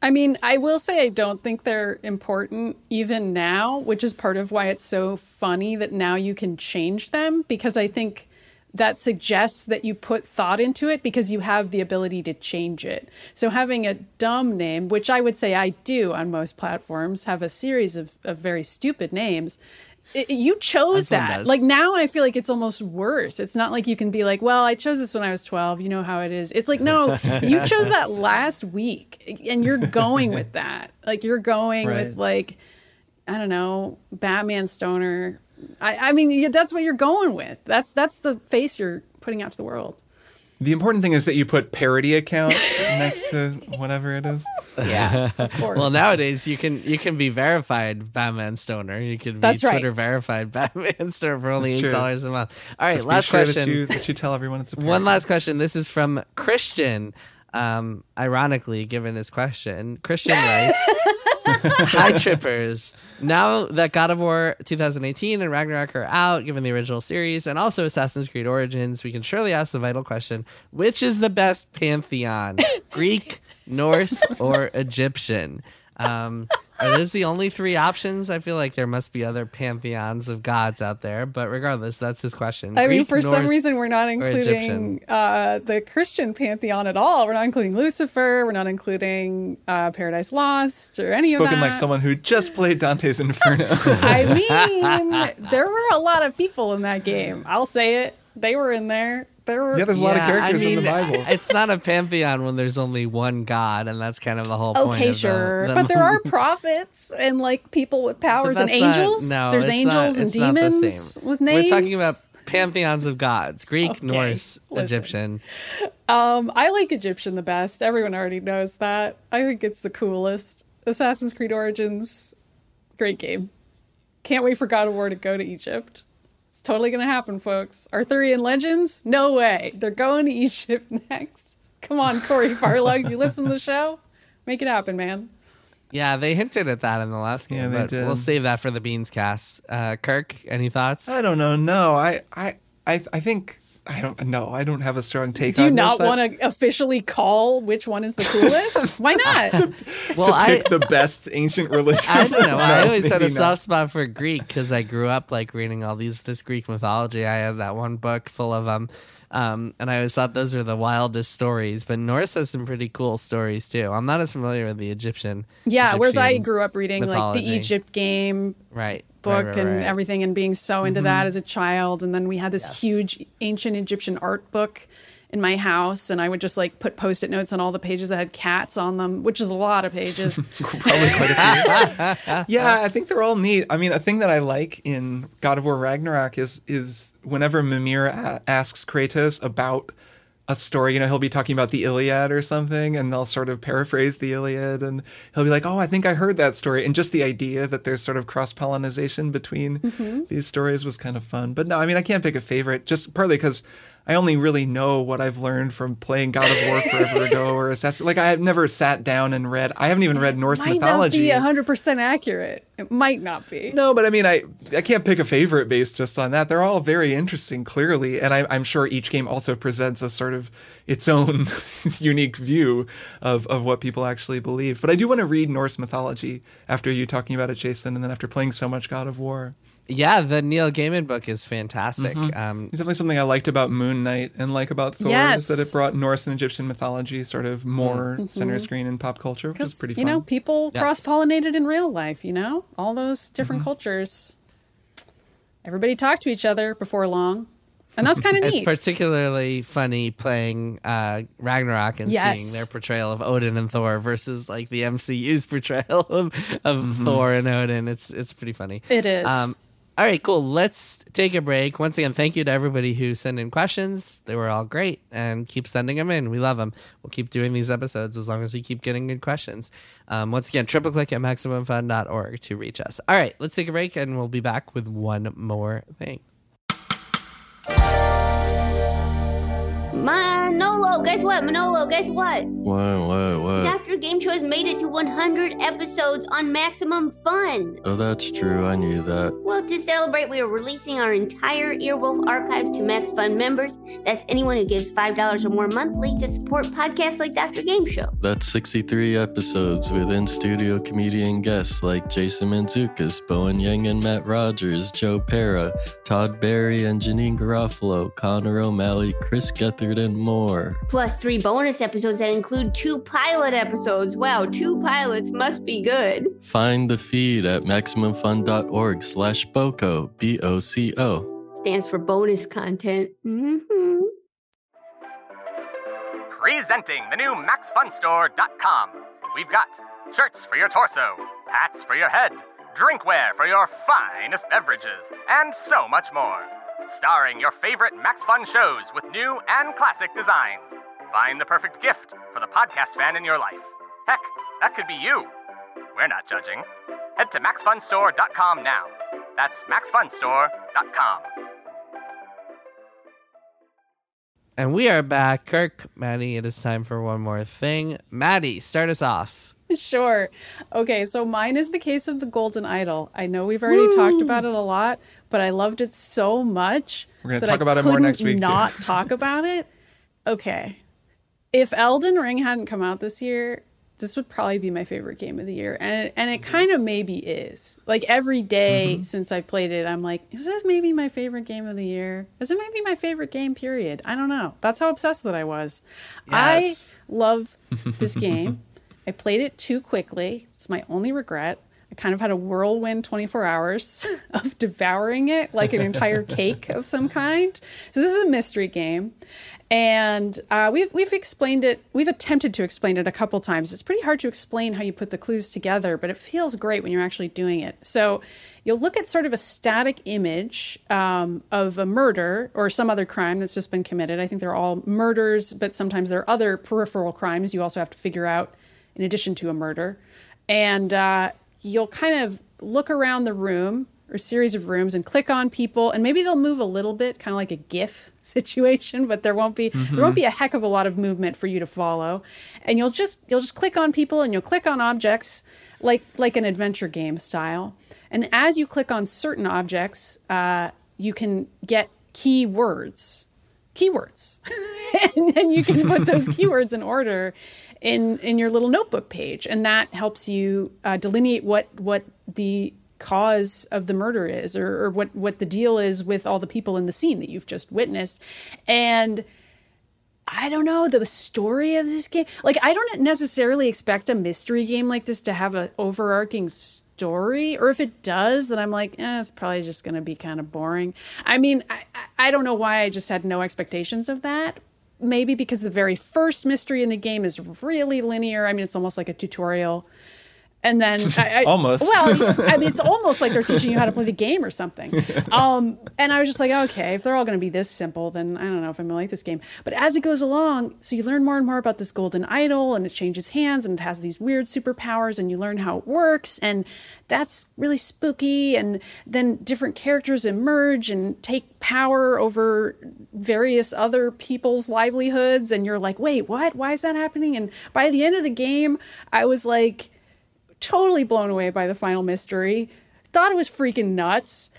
I mean, I will say I don't think they're important even now, which is part of why it's so funny that now you can change them because I think that suggests that you put thought into it because you have the ability to change it. So having a dumb name, which I would say I do on most platforms, have a series of, of very stupid names, it, you chose that. Like now, I feel like it's almost worse. It's not like you can be like, "Well, I chose this when I was 12. You know how it is." It's like, no, you chose that last week, and you're going with that. Like you're going right. with like, I don't know, Batman Stoner. I, I mean, that's what you're going with. That's that's the face you're putting out to the world. The important thing is that you put parody account next to whatever it is. Yeah. well, nowadays you can you can be verified Batman Stoner. You can be That's Twitter right. verified Batman Stoner for only eight dollars a month. All right, Just last sure question. That you, that you tell everyone it's a parody. One last question. This is from Christian. Um, ironically, given his question, Christian writes. Hi, trippers. Now that God of War 2018 and Ragnarok are out, given the original series, and also Assassin's Creed Origins, we can surely ask the vital question which is the best pantheon? Greek, Norse, or Egyptian? Um, are those the only three options? I feel like there must be other pantheons of gods out there, but regardless, that's his question. I Greek, mean, for some reason, we're not including uh, the Christian pantheon at all. We're not including Lucifer. We're not including uh, Paradise Lost or any of Spoken like someone who just played Dante's Inferno. I mean, there were a lot of people in that game. I'll say it. They were in there. There were. yeah, there's a lot of Yeah, characters I mean, in the Bible. It's not a pantheon when there's only one god, and that's kind of the whole point. Okay, of the- sure, the but there are prophets and like people with powers and that's not- angels. no, There's it's angels not- and it's not the demons same. with names. We're talking about pantheons of gods: Greek, Okay, Norse, listen. Egyptian. Um, I like Egyptian the best. Everyone already knows that. I think it's the coolest. Assassin's Creed Origins, great game. Can't wait for God of War to go to Egypt. It's totally gonna happen, folks. Arthurian Legends? No way. They're going to Egypt next. Come on, Cory Barlog, you listen to the show? Make it happen, man. Yeah, they hinted at that in the last game, Yeah, they but did. we'll save that for the Beans cast. Uh, Kirk, any thoughts? I don't know. No, I, I, I, I think I don't know. I don't have a strong take. On that. Do you not want to officially call which one is the coolest? Why not? well, to I, pick the best ancient religion? I don't know. I always had a maybe not. soft spot for Greek because I grew up like reading all these this Greek mythology. I had that one book full of them, um, and I always thought those were the wildest stories. But Norse has some pretty cool stories too. I'm not as familiar with the Egyptian. Yeah, whereas I grew up reading like the Egypt game right book right, right, and right. everything and being so into that mm-hmm. as a child and then we had this Yes. huge ancient egyptian art book in my house and i would just like put post-it notes on all the pages that had cats on them which is a lot of pages Probably quite a few. yeah, I think they're all neat. I mean, a thing that I like in God of War Ragnarok is is whenever Mimir a- asks Kratos about a story, you know, he'll be talking about the Iliad or something, and they'll sort of paraphrase the Iliad, and he'll be like, "Oh, I think I heard that story," and just the idea that there's sort of cross pollination between mm-hmm. these stories was kind of fun. But no, I mean, I can't pick a favorite, just partly because I only really know what I've learned from playing God of War forever ago or Assassin. Like I have never sat down and read. I haven't even read Norse might mythology. not be 100% accurate. It might not be. No, but I mean, I I can't pick a favorite based just on that. They're all very interesting, clearly, and I, I'm sure each game also presents a sort of its own unique view of of what people actually believe. But I do want to read Norse mythology after you talking about it, Jason, and then after playing so much God of War. Yeah, the Neil Gaiman book is fantastic. Um, It's definitely something I liked about Moon Knight and like about Thor Yes. is that it brought Norse and Egyptian mythology sort of more center screen in pop culture, which is 'Cause, pretty you know, people Yes. cross pollinated in real life, you know? All those different cultures. Everybody talked to each other before long. And that's kind of it's neat. particularly funny playing uh, Ragnarok and Yes. seeing their portrayal of Odin and Thor versus like the MCU's portrayal of, of Thor and Odin. It's it's pretty funny. It is. Um, all right, cool. Let's take a break. Once again, thank you to everybody who sent in questions. They were all great, and keep sending them in. We love them. We'll keep doing these episodes as long as we keep getting good questions. Um, once again, triple click at maximumfun.org to reach us. All right, let's take a break, and we'll be back with one more thing. Manolo, guess what? Manolo, guess what? What, what, what? Dr. Game Show has made it to 100 episodes on Maximum Fun. Oh, that's true. I knew that. Well, to celebrate, we are releasing our entire Earwolf archives to Max Fun members. That's anyone who gives $5 or more monthly to support podcasts like Dr. Game Show. That's 63 episodes with in studio comedian guests like Jason Mantzoukas, Bowen Yang and Matt Rogers, Joe Pera, Todd Barry and Janeane Garofalo, Connor O'Malley, Chris Gethard, and more. Plus, three bonus episodes that include two pilot episodes. Wow, two pilots must be good. Find the feed at MaximumFun.org slash BOCO, B-O-C-O. Stands for bonus content. hmm Presenting the new MaxFunStore.com. We've got shirts for your torso, hats for your head, drinkware for your finest beverages, and so much more. Starring your favorite Max Fun shows with new and classic designs. Find the perfect gift for the podcast fan in your life. Heck, that could be you. We're not judging. Head to MaxFunStore.com now. That's MaxFunStore.com. And we are back. Kirk, Maddy, it is time for one more thing. Maddy, start us off. Sure. Okay, so mine is the case of the Golden Idol. I know we've already talked about it a lot, but I loved it so much. We're gonna talk I about it more next week. Not talk about it. Okay. If Elden Ring hadn't come out this year, this would probably be my favorite game of the year, and it, and it kind of maybe is. Like every day Mm-hmm. since I've played it, I'm like, is this maybe my favorite game of the year? Is it maybe my favorite game? Period. I don't know. That's how obsessed with it I was. I love this game. I played it too quickly. It's my only regret. I kind of had a whirlwind 24 hours of devouring it like an entire cake of some kind. So this is a mystery game, and uh, we've we've explained it. We've attempted to explain it a couple times. It's pretty hard to explain how you put the clues together, but it feels great when you're actually doing it. So you'll look at sort of a static image um, of a murder or some other crime that's just been committed. I think they're all murders, but sometimes there are other peripheral crimes you also have to figure out in addition to a murder. And uh, you'll kind of look around the room or series of rooms and click on people, and maybe they'll move a little bit, kind of like a GIF situation, but there won't be there won't be a heck of a lot of movement for you to follow. And you'll just you'll just click on people and you'll click on objects like like an adventure game style. And as you click on certain objects, uh, you can get keywords keywords and then you can put those keywords in order in in your little notebook page and that helps you uh, delineate what what the cause of the murder is or, or what what the deal is with all the people in the scene that you've just witnessed and I don't know the story of this game. Like, I don't necessarily expect a mystery game like this to have an overarching story, or if it does, then I'm like, eh, it's probably just going to be kind of boring. I mean, I I don't know why I just had no expectations of that. Maybe because the very first mystery in the game is really linear. I mean, it's almost like a tutorial. And then I, I, Almost. Well, I mean, it's almost like they're teaching you how to play the game or something. Um, and I was just like, okay, if they're all going to be this simple, then I don't know if I'm going to like this game. But as it goes along, so you learn more and more about this golden idol, and it changes hands, and it has these weird superpowers, and you learn how it works, and that's really spooky. And then different characters emerge and take power over various other people's livelihoods, and you're like, wait, what? Why is that happening? And by the end of the game, I was like totally blown away by the final mystery. Thought it was freaking nuts.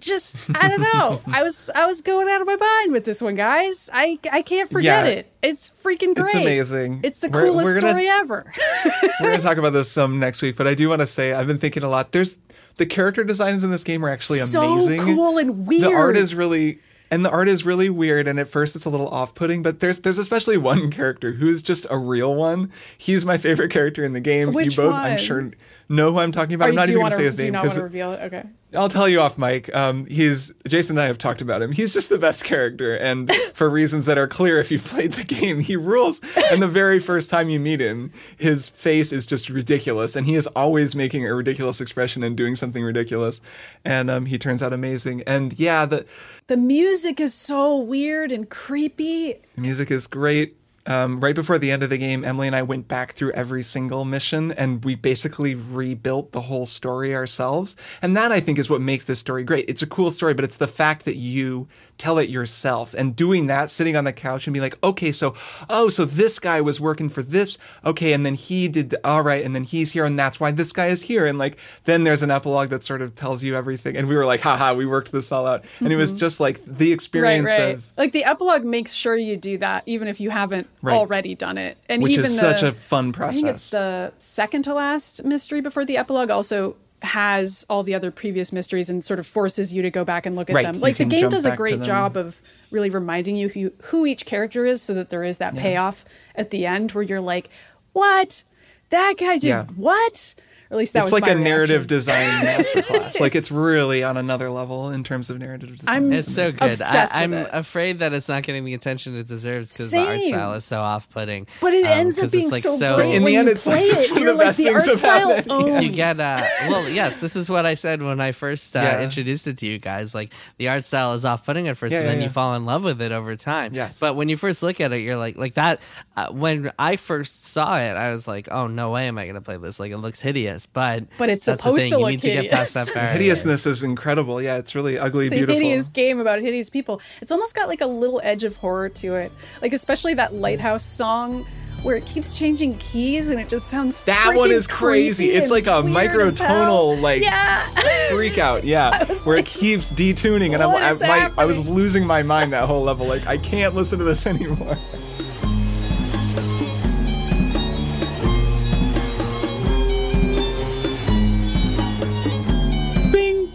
Just I don't know. I was I was going out of my mind with this one, guys. I I can't forget Yeah. it. It's freaking great. It's amazing. It's the We're- coolest we're gonna- story ever. We're going to talk about this some next week, but I do want to say I've been thinking a lot. There's the character designs in this game are actually So amazing. cool and weird. The art is really and the art is really weird and at first it's a little off-putting, but there's there's especially one character who's just a real one. He's my favorite character in the game. Which you both I'm sure know who I'm talking about. Or I'm not even going to say his name because reveal it? Okay. I'll tell you off mic. Um, he's Jason and I have talked about him. He's just the best character, and for reasons that are clear if you've played the game, he rules. And the very first time you meet him, his face is just ridiculous, and he is always making a ridiculous expression and doing something ridiculous. And um, he turns out amazing. And yeah, the The music is so weird and creepy. music is great. Um, right before the end of the game, Emily and I went back through every single mission and we basically rebuilt the whole story ourselves. And that I think is what makes this story great. It's a cool story, but it's the fact that you tell it yourself and doing that, sitting on the couch and be like, okay, so, oh, so this guy was working for this. Okay. And then he did, the, all right. And then he's here and that's why this guy is here. And like, then there's an epilogue that sort of tells you everything. And we were like, haha, we worked this all out. And it was just like the Right, experience right. of, Like the epilogue makes sure you do that, even if you haven't Right. already done it. And which even is the, such a fun process. I think it's the second to last mystery before the epilogue also has all the other previous mysteries and sort of forces you to go back and look at Right, them. Like the game does a great job of really reminding you who, who each character is so that there is that payoff at the end where you're like, "What? That guy did Yeah. what?" Or at least that was. it's was like my a narrative design masterclass. like it's really on another level in terms of narrative design. I'm It's so good. I, I'm it. afraid that it's not getting the attention it deserves because the art style is so off-putting. But it Um, ends up 'cause being it's, like, so, great In the end, you it's, like, it. one of You're the like best the things art about style it. owns. you get uh well yes this is what i said when i first uh, Yeah. introduced it to you guys like the art style is off-putting at first Yeah, but yeah, then you fall in love with it over time Yes. but when you first look at it you're like like that uh, when i first saw it i was like oh no way am i gonna play this like it looks hideous but But it's supposed thing. to you look need to get past that hideous. barrier. Hideousness is incredible. Yeah, it's really ugly, It's a beautiful. hideous game about hideous people. It's almost got like a little edge of horror to it. Like especially that lighthouse song where it keeps changing keys and it just sounds that one is crazy. It's like a weird as hell. microtonal like yeah. freak out. Yeah, where it keeps detuning, and I'm, I, my, I was losing my mind that whole level. Like I can't listen to this anymore.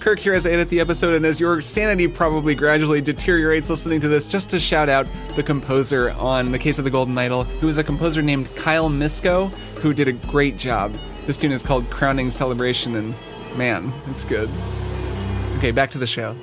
Kirk here as I edit the episode, and as your sanity probably gradually deteriorates listening to this, just to shout out the composer on The Case of the Golden Idol, who is a composer named Kyle Misko, who did a great job. This tune is called Crowning Celebration, and man, it's good. Okay, back to the show.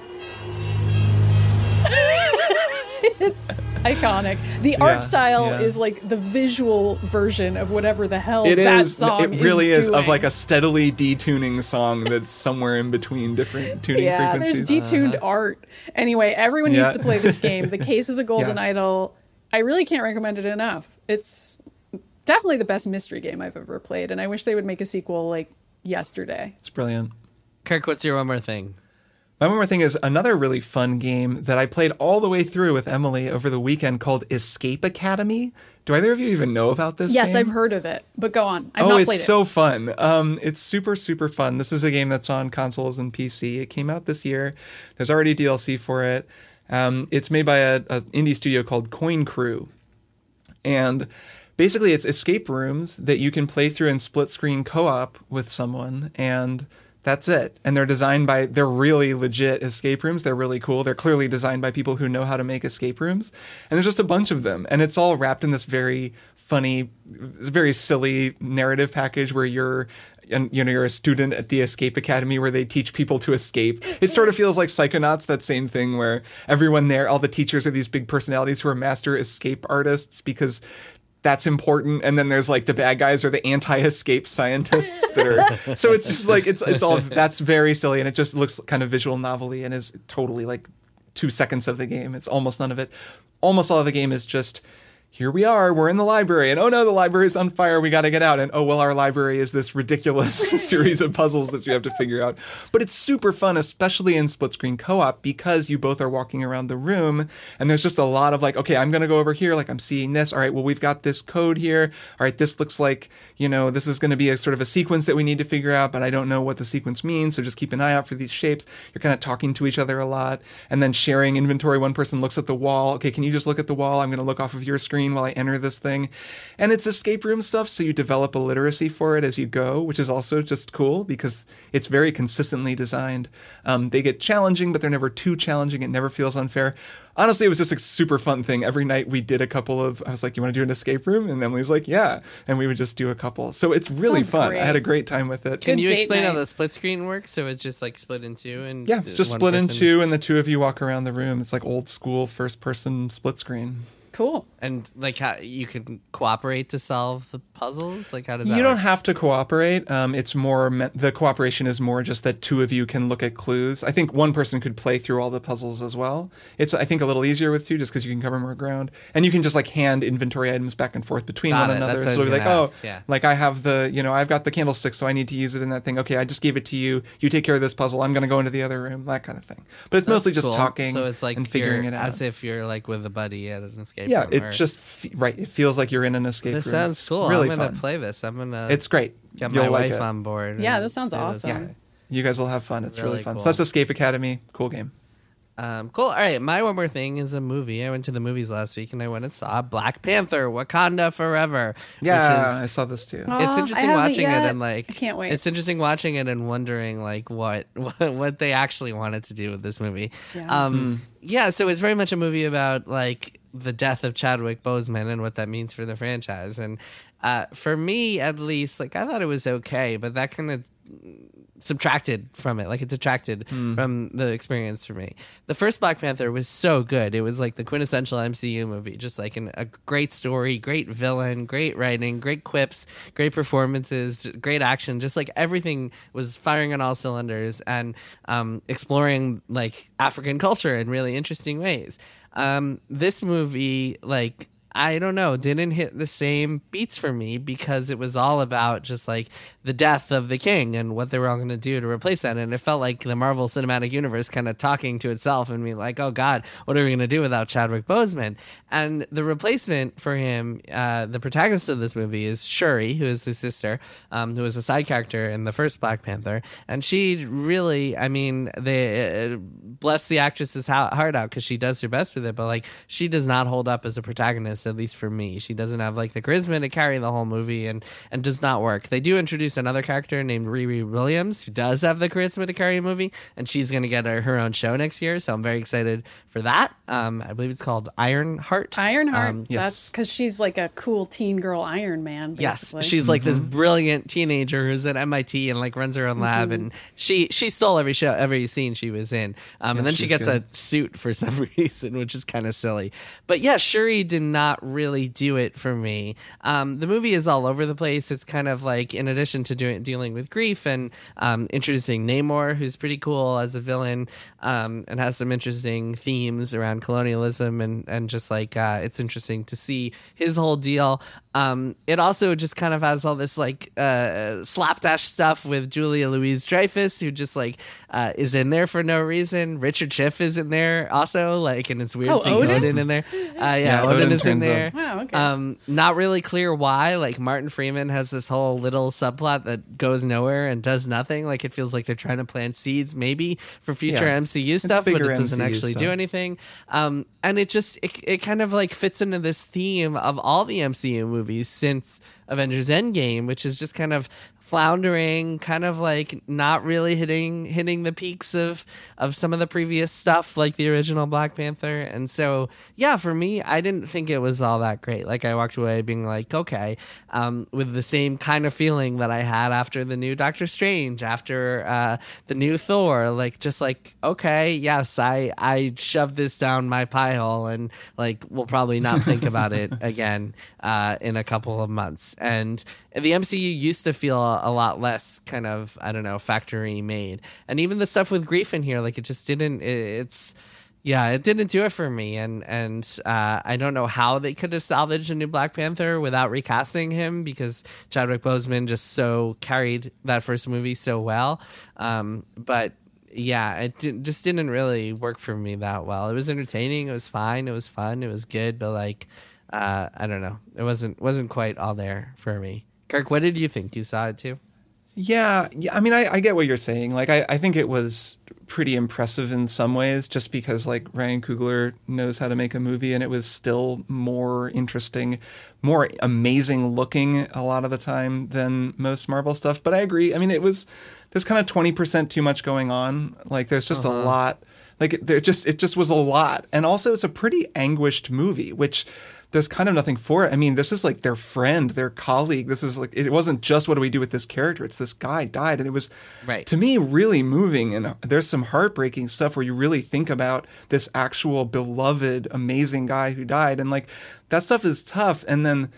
It's iconic. The art style yeah. is like the visual version of whatever the hell It that is. song It really is, of doing. like a steadily detuning song that's somewhere in between different tuning yeah, frequencies. there's detuned uh-huh. art. Anyway, everyone Yeah. needs to play this game. The Case of the Golden Yeah. Idol. I really can't recommend it enough. It's definitely the best mystery game I've ever played, and I wish they would make a sequel like yesterday. it's brilliant. kirk what's your one more thing My one more thing is another really fun game that I played all the way through with Emily over the weekend called Escape Academy. Do either of you even know about this? Yes, game? I've heard of it, but go on. I've oh, it's played so fun. Um, it's super, super fun. This is a game that's on consoles and PC. It came out this year. There's already DLC for it. Um, it's made by a, a indie studio called Coin Crew, and basically it's escape rooms that you can play through in split screen co-op with someone and that's it. And they're designed by they're really legit escape rooms. They're really cool. They're clearly designed by people who know how to make escape rooms. And there's just a bunch of them. And it's all wrapped in this very funny very silly narrative package where you're and you know you're a student at the escape academy where they teach people to escape. It sort of feels like psychonauts that same thing where everyone there all the teachers are these big personalities who are master escape artists because that's important. And then there's like the bad guys or the anti-escape scientists that are. so it's just like it's it's all that's very silly, and it just looks kind of visual novelty and is totally like two seconds of the game. It's almost none of it. Almost all of the game is just here we are, we're in the library, and oh no, the library is on fire, we gotta get out. And oh well, our library is this ridiculous series of puzzles that you have to figure out. But it's super fun, especially in split screen co op, because you both are walking around the room, and there's just a lot of like, okay, I'm gonna go over here, like I'm seeing this. All right, well, we've got this code here. All right, this looks like, you know, this is gonna be a sort of a sequence that we need to figure out, but I don't know what the sequence means, so just keep an eye out for these shapes. You're kind of talking to each other a lot, and then sharing inventory. One person looks at the wall. Okay, can you just look at the wall? I'm gonna look off of your screen while I enter this thing. And it's escape room stuff, so you develop a literacy for it as you go, which is also just cool because it's very consistently designed. Um, they get challenging, but they're never too challenging. It never feels unfair. Honestly, it was just a super fun thing. Every night we did a couple of, I was like, you want to do an escape room? And Emily's like, yeah. And we would just do a couple. So it's really Sounds fun. great. I had a great time with it. Can Good you date explain how the split screen works? So it's just like split in two and yeah, it's just one split in two, and the two of you walk around the room. It's like old school first person split screen. Cool. And like how you can cooperate to solve the puzzles? Like how does that You don't work? have to cooperate. Um, it's more me- the cooperation is more just that two of you can look at clues. I think one person could play through all the puzzles as well. It's I think a little easier with two just because you can cover more ground and you can just like hand inventory items back and forth between Got one it. another. That's So was it'll be like, gonna oh. Yeah. like I have the you know I've got the candlestick, so I need to use it in that thing. Okay, I just gave it to you. You take care of this puzzle. I'm going to go into the other room. That kind of thing. But it's mostly just Cool. talking. So it's like and figuring it out. as if you're like with a buddy at an escape yeah, room. it or- just fe- right. It feels like you're in an escape this room. sounds It's cool. Really I'm gonna fun. play this. I'm gonna It's great. get You'll my like wife it. on board. Yeah, this sounds do awesome. guy. You guys will have fun. It's really, Really fun. cool. So that's Escape Academy. Cool game. Um, cool. All right. My one more thing is a movie. I went to the movies last week and I went and saw Black Panther: Wakanda Forever. Yeah, Which I saw this too. Aw, it's I interesting watching yet. it and like I can't wait. It's interesting watching it and wondering like what what, what they actually wanted to do with this movie. Yeah. Um, yeah. So it's very much a movie about like the death of Chadwick Boseman and what that means for the franchise. And uh, for me, at least, like I thought it was okay, but that kind of subtracted from it. Like it detracted from the experience for me. The first black panther was so good. It was like the quintessential mcu movie. Just like an, a great story great villain great writing great quips great performances great action. Just like everything was firing on all cylinders and um, exploring like african culture in really interesting ways um, this movie like I don't know, didn't hit the same beats for me because it was all about just like the death of the king and what they were all going to do to replace that. And it felt like the Marvel Cinematic Universe kind of talking to itself and being like, oh God, what are we going to do without Chadwick Boseman? And the replacement for him, uh, the protagonist of this movie is Shuri, who is his sister, um, who was a side character in the first Black Panther. And she really, I mean, they uh, bless the actress's heart out because she does her best with it, but like she does not hold up as a protagonist, at least for me. She doesn't have like the charisma to carry the whole movie and, and does not work. They do introduce another character named Riri Williams who does have the charisma to carry a movie, and she's going to get her, her own show next year. So I'm very excited for that. Um, I believe it's called Ironheart. Ironheart. Um, yes. That's because she's like a cool teen girl Iron Man. Yes, Basically. she's like this brilliant teenager who's at MIT and like runs her own lab, and she she stole every show, every scene she was in, um, and then she gets good. a suit for some reason, which is kind of silly. But yeah, Shuri did not really do it for me. Um, the movie is all over the place. It's kind of like in addition to doing dealing with grief and um, introducing Namor, who's pretty cool as a villain, um, and has some interesting themes around colonialism and and just like uh, it's interesting to see his whole deal. Um, it also just kind of has all this like uh, slapdash stuff with Julia Louis-Dreyfus, who just like uh, is in there for no reason. Richard Schiff is in there also, like, and it's weird Oh, seeing Odin? Odin in there. Uh, yeah, Yeah, Odin, Odin is in turns up. there. Wow, okay. Um, not really clear why. Like Martin Freeman has this whole little subplot that goes nowhere and does nothing. Like it feels like they're trying to plant seeds maybe for future Yeah. MCU stuff, but it doesn't MCU actually do anything. Um, and it just it, it kind of like fits into this theme of all the MCU movies since Avengers Endgame, which is just kind of floundering, kind of like not really hitting hitting the peaks of of some of the previous stuff, like the original Black Panther. And so, yeah, for me, I didn't think it was all that great. Like I walked away being like, okay, um, with the same kind of feeling that I had after the new Doctor Strange, after uh, the new Thor. Like just like, okay, yes, I I shoved this down my pie hole, and like we'll probably not think about it again uh, in a couple of months. And the MCU used to feel a lot less kind of I don't know factory made, and even the stuff with grief in here, like it just didn't. It, it's yeah, it didn't do it for me, and and uh, I don't know how they could have salvaged a new Black Panther without recasting him because Chadwick Boseman just so carried that first movie so well. Um, but yeah, it just didn't really work for me that well. It was entertaining, it was fine, it was fun, it was good, but like uh, I don't know, it wasn't wasn't quite all there for me. Kirk, what did you think? You saw it too? Yeah, yeah. I mean, I, I get what you're saying. Like, I, I think it was pretty impressive in some ways, just because like Ryan Coogler knows how to make a movie, and it was still more interesting, more amazing looking a lot of the time than most Marvel stuff. But I agree. I mean, it was there's kind of twenty percent too much going on. Like, there's just a uh-huh. lot. Like, there just it just was a lot, and also it's a pretty anguished movie, which there's kind of nothing for it. I mean, this is like their friend, their colleague. This is like it wasn't just what do we do with this character. It's this guy died, and it was Right. to me really moving. And uh, there's some heartbreaking stuff where you really think about this actual beloved, amazing guy who died, and like that stuff is tough. And then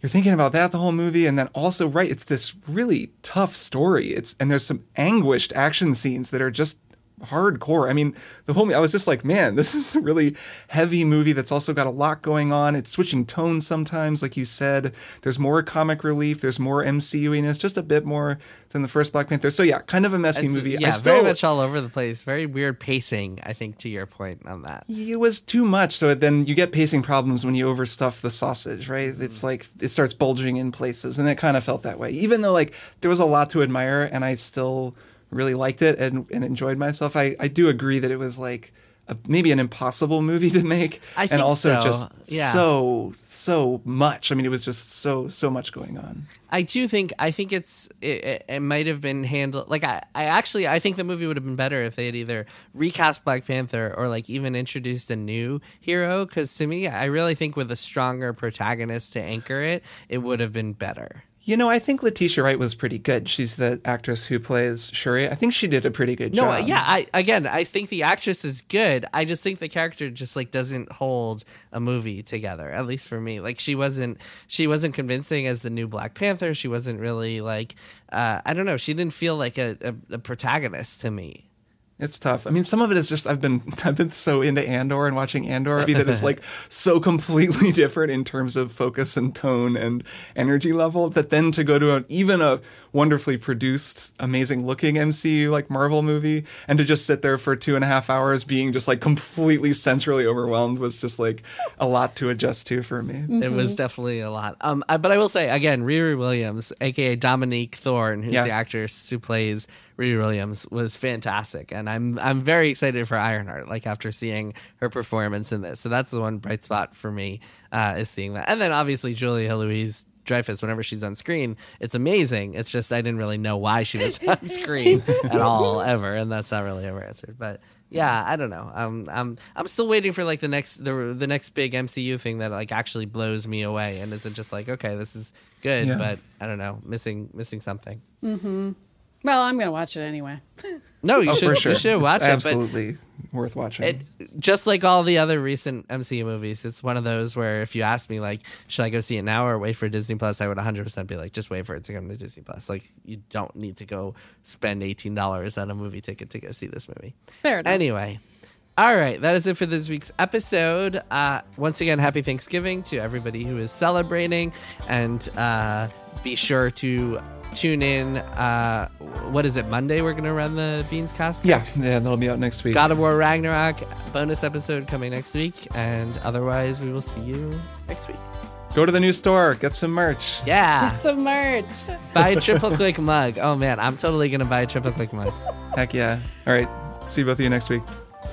you're thinking about that the whole movie, and then also right, it's this really tough story. It's and there's some anguished action scenes that are just hardcore. I mean, the whole I was just like, man, this is a really heavy movie that's also got a lot going on. It's switching tones sometimes, like you said. There's more comic relief, there's more MCU-iness, just a bit more than the first Black Panther. So yeah, kind of a messy It's- movie. Yeah, still, very much all over the place. Very weird pacing. I think to your point on that. it was too much. So then you get pacing problems when you overstuff the sausage, right? Mm-hmm. It's like it starts bulging in places, and it kind of felt that way. Even though like there was a lot to admire, and I still really liked it and, and enjoyed myself. I, I do agree that it was like a, maybe an impossible movie to make, I and also so, just yeah. so so much. I mean, it was just so so much going on. I do think I think it's it, it, it might have been handled like I, I actually I think the movie would have been better if they had either recast Black Panther or like even introduced a new hero because to me I really think with a stronger protagonist to anchor it it would have been better. You know, I think Letitia Wright was pretty good. She's the actress who plays Shuri. I think she did a pretty good No, job. No, yeah, I again I think the actress is good. I just think the character just like doesn't hold a movie together. At least for me, like she wasn't she wasn't convincing as the new Black Panther. She wasn't really like uh, I don't know. She didn't feel like a, a, a protagonist to me. It's tough. I mean, some of it is just I've been I've been so into Andor and watching Andor movie that it's like so completely different in terms of focus and tone and energy level that then to go to a, even a wonderfully produced, amazing looking MCU like Marvel movie and to just sit there for two and a half hours being just like completely sensorily overwhelmed was just like a lot to adjust to for me. It was definitely a lot. Um, I, but I will say again, Riri Williams, aka Dominique Thorne, who's Yeah. the actress who plays Riri Williams, was fantastic, and I'm I'm very excited for Ironheart. Like after seeing her performance in this, so that's the one bright spot for me uh, is seeing that, and then obviously Julia Louis. Dreyfus, whenever she's on screen, it's amazing. It's just I didn't really know why she was on screen at all ever, and that's not really ever answered. But yeah, I don't know. I'm I'm I'm still waiting for like the next the the next big MCU thing that like actually blows me away and isn't just like okay, this is good, Yeah. but I don't know, missing missing something. Well, I'm gonna watch it anyway. No, you Oh, should for sure. you should watch It's it, Absolutely worth watching. but it, just like all the other recent MCU movies, it's one of those where if you ask me like, should I go see it now or wait for Disney Plus, I would 100 percent be like, just wait for it to come to Disney Plus. Like you don't need to go spend eighteen dollars on a movie ticket to go see this movie. Fair enough. Anyway, all right, that is it for this week's episode. Uh, once again, happy Thanksgiving to everybody who is celebrating, and uh, be sure to tune in. Uh, what is it? Monday we're gonna run the Beans Cast. yeah, yeah, that'll be out next week. God of War Ragnarok bonus episode coming next week, and otherwise we will see you next week. Go to the new store, get some merch. Yeah, get Some merch. buy a triple click mug. Oh man, I'm totally gonna buy a triple click mug. Heck yeah. All right. See both of you next week.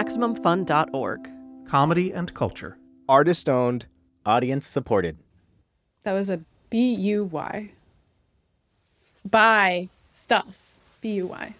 MaximumFun.org. Comedy and culture. Artist owned, audience supported. That was a B U Y. Buy stuff. B U Y.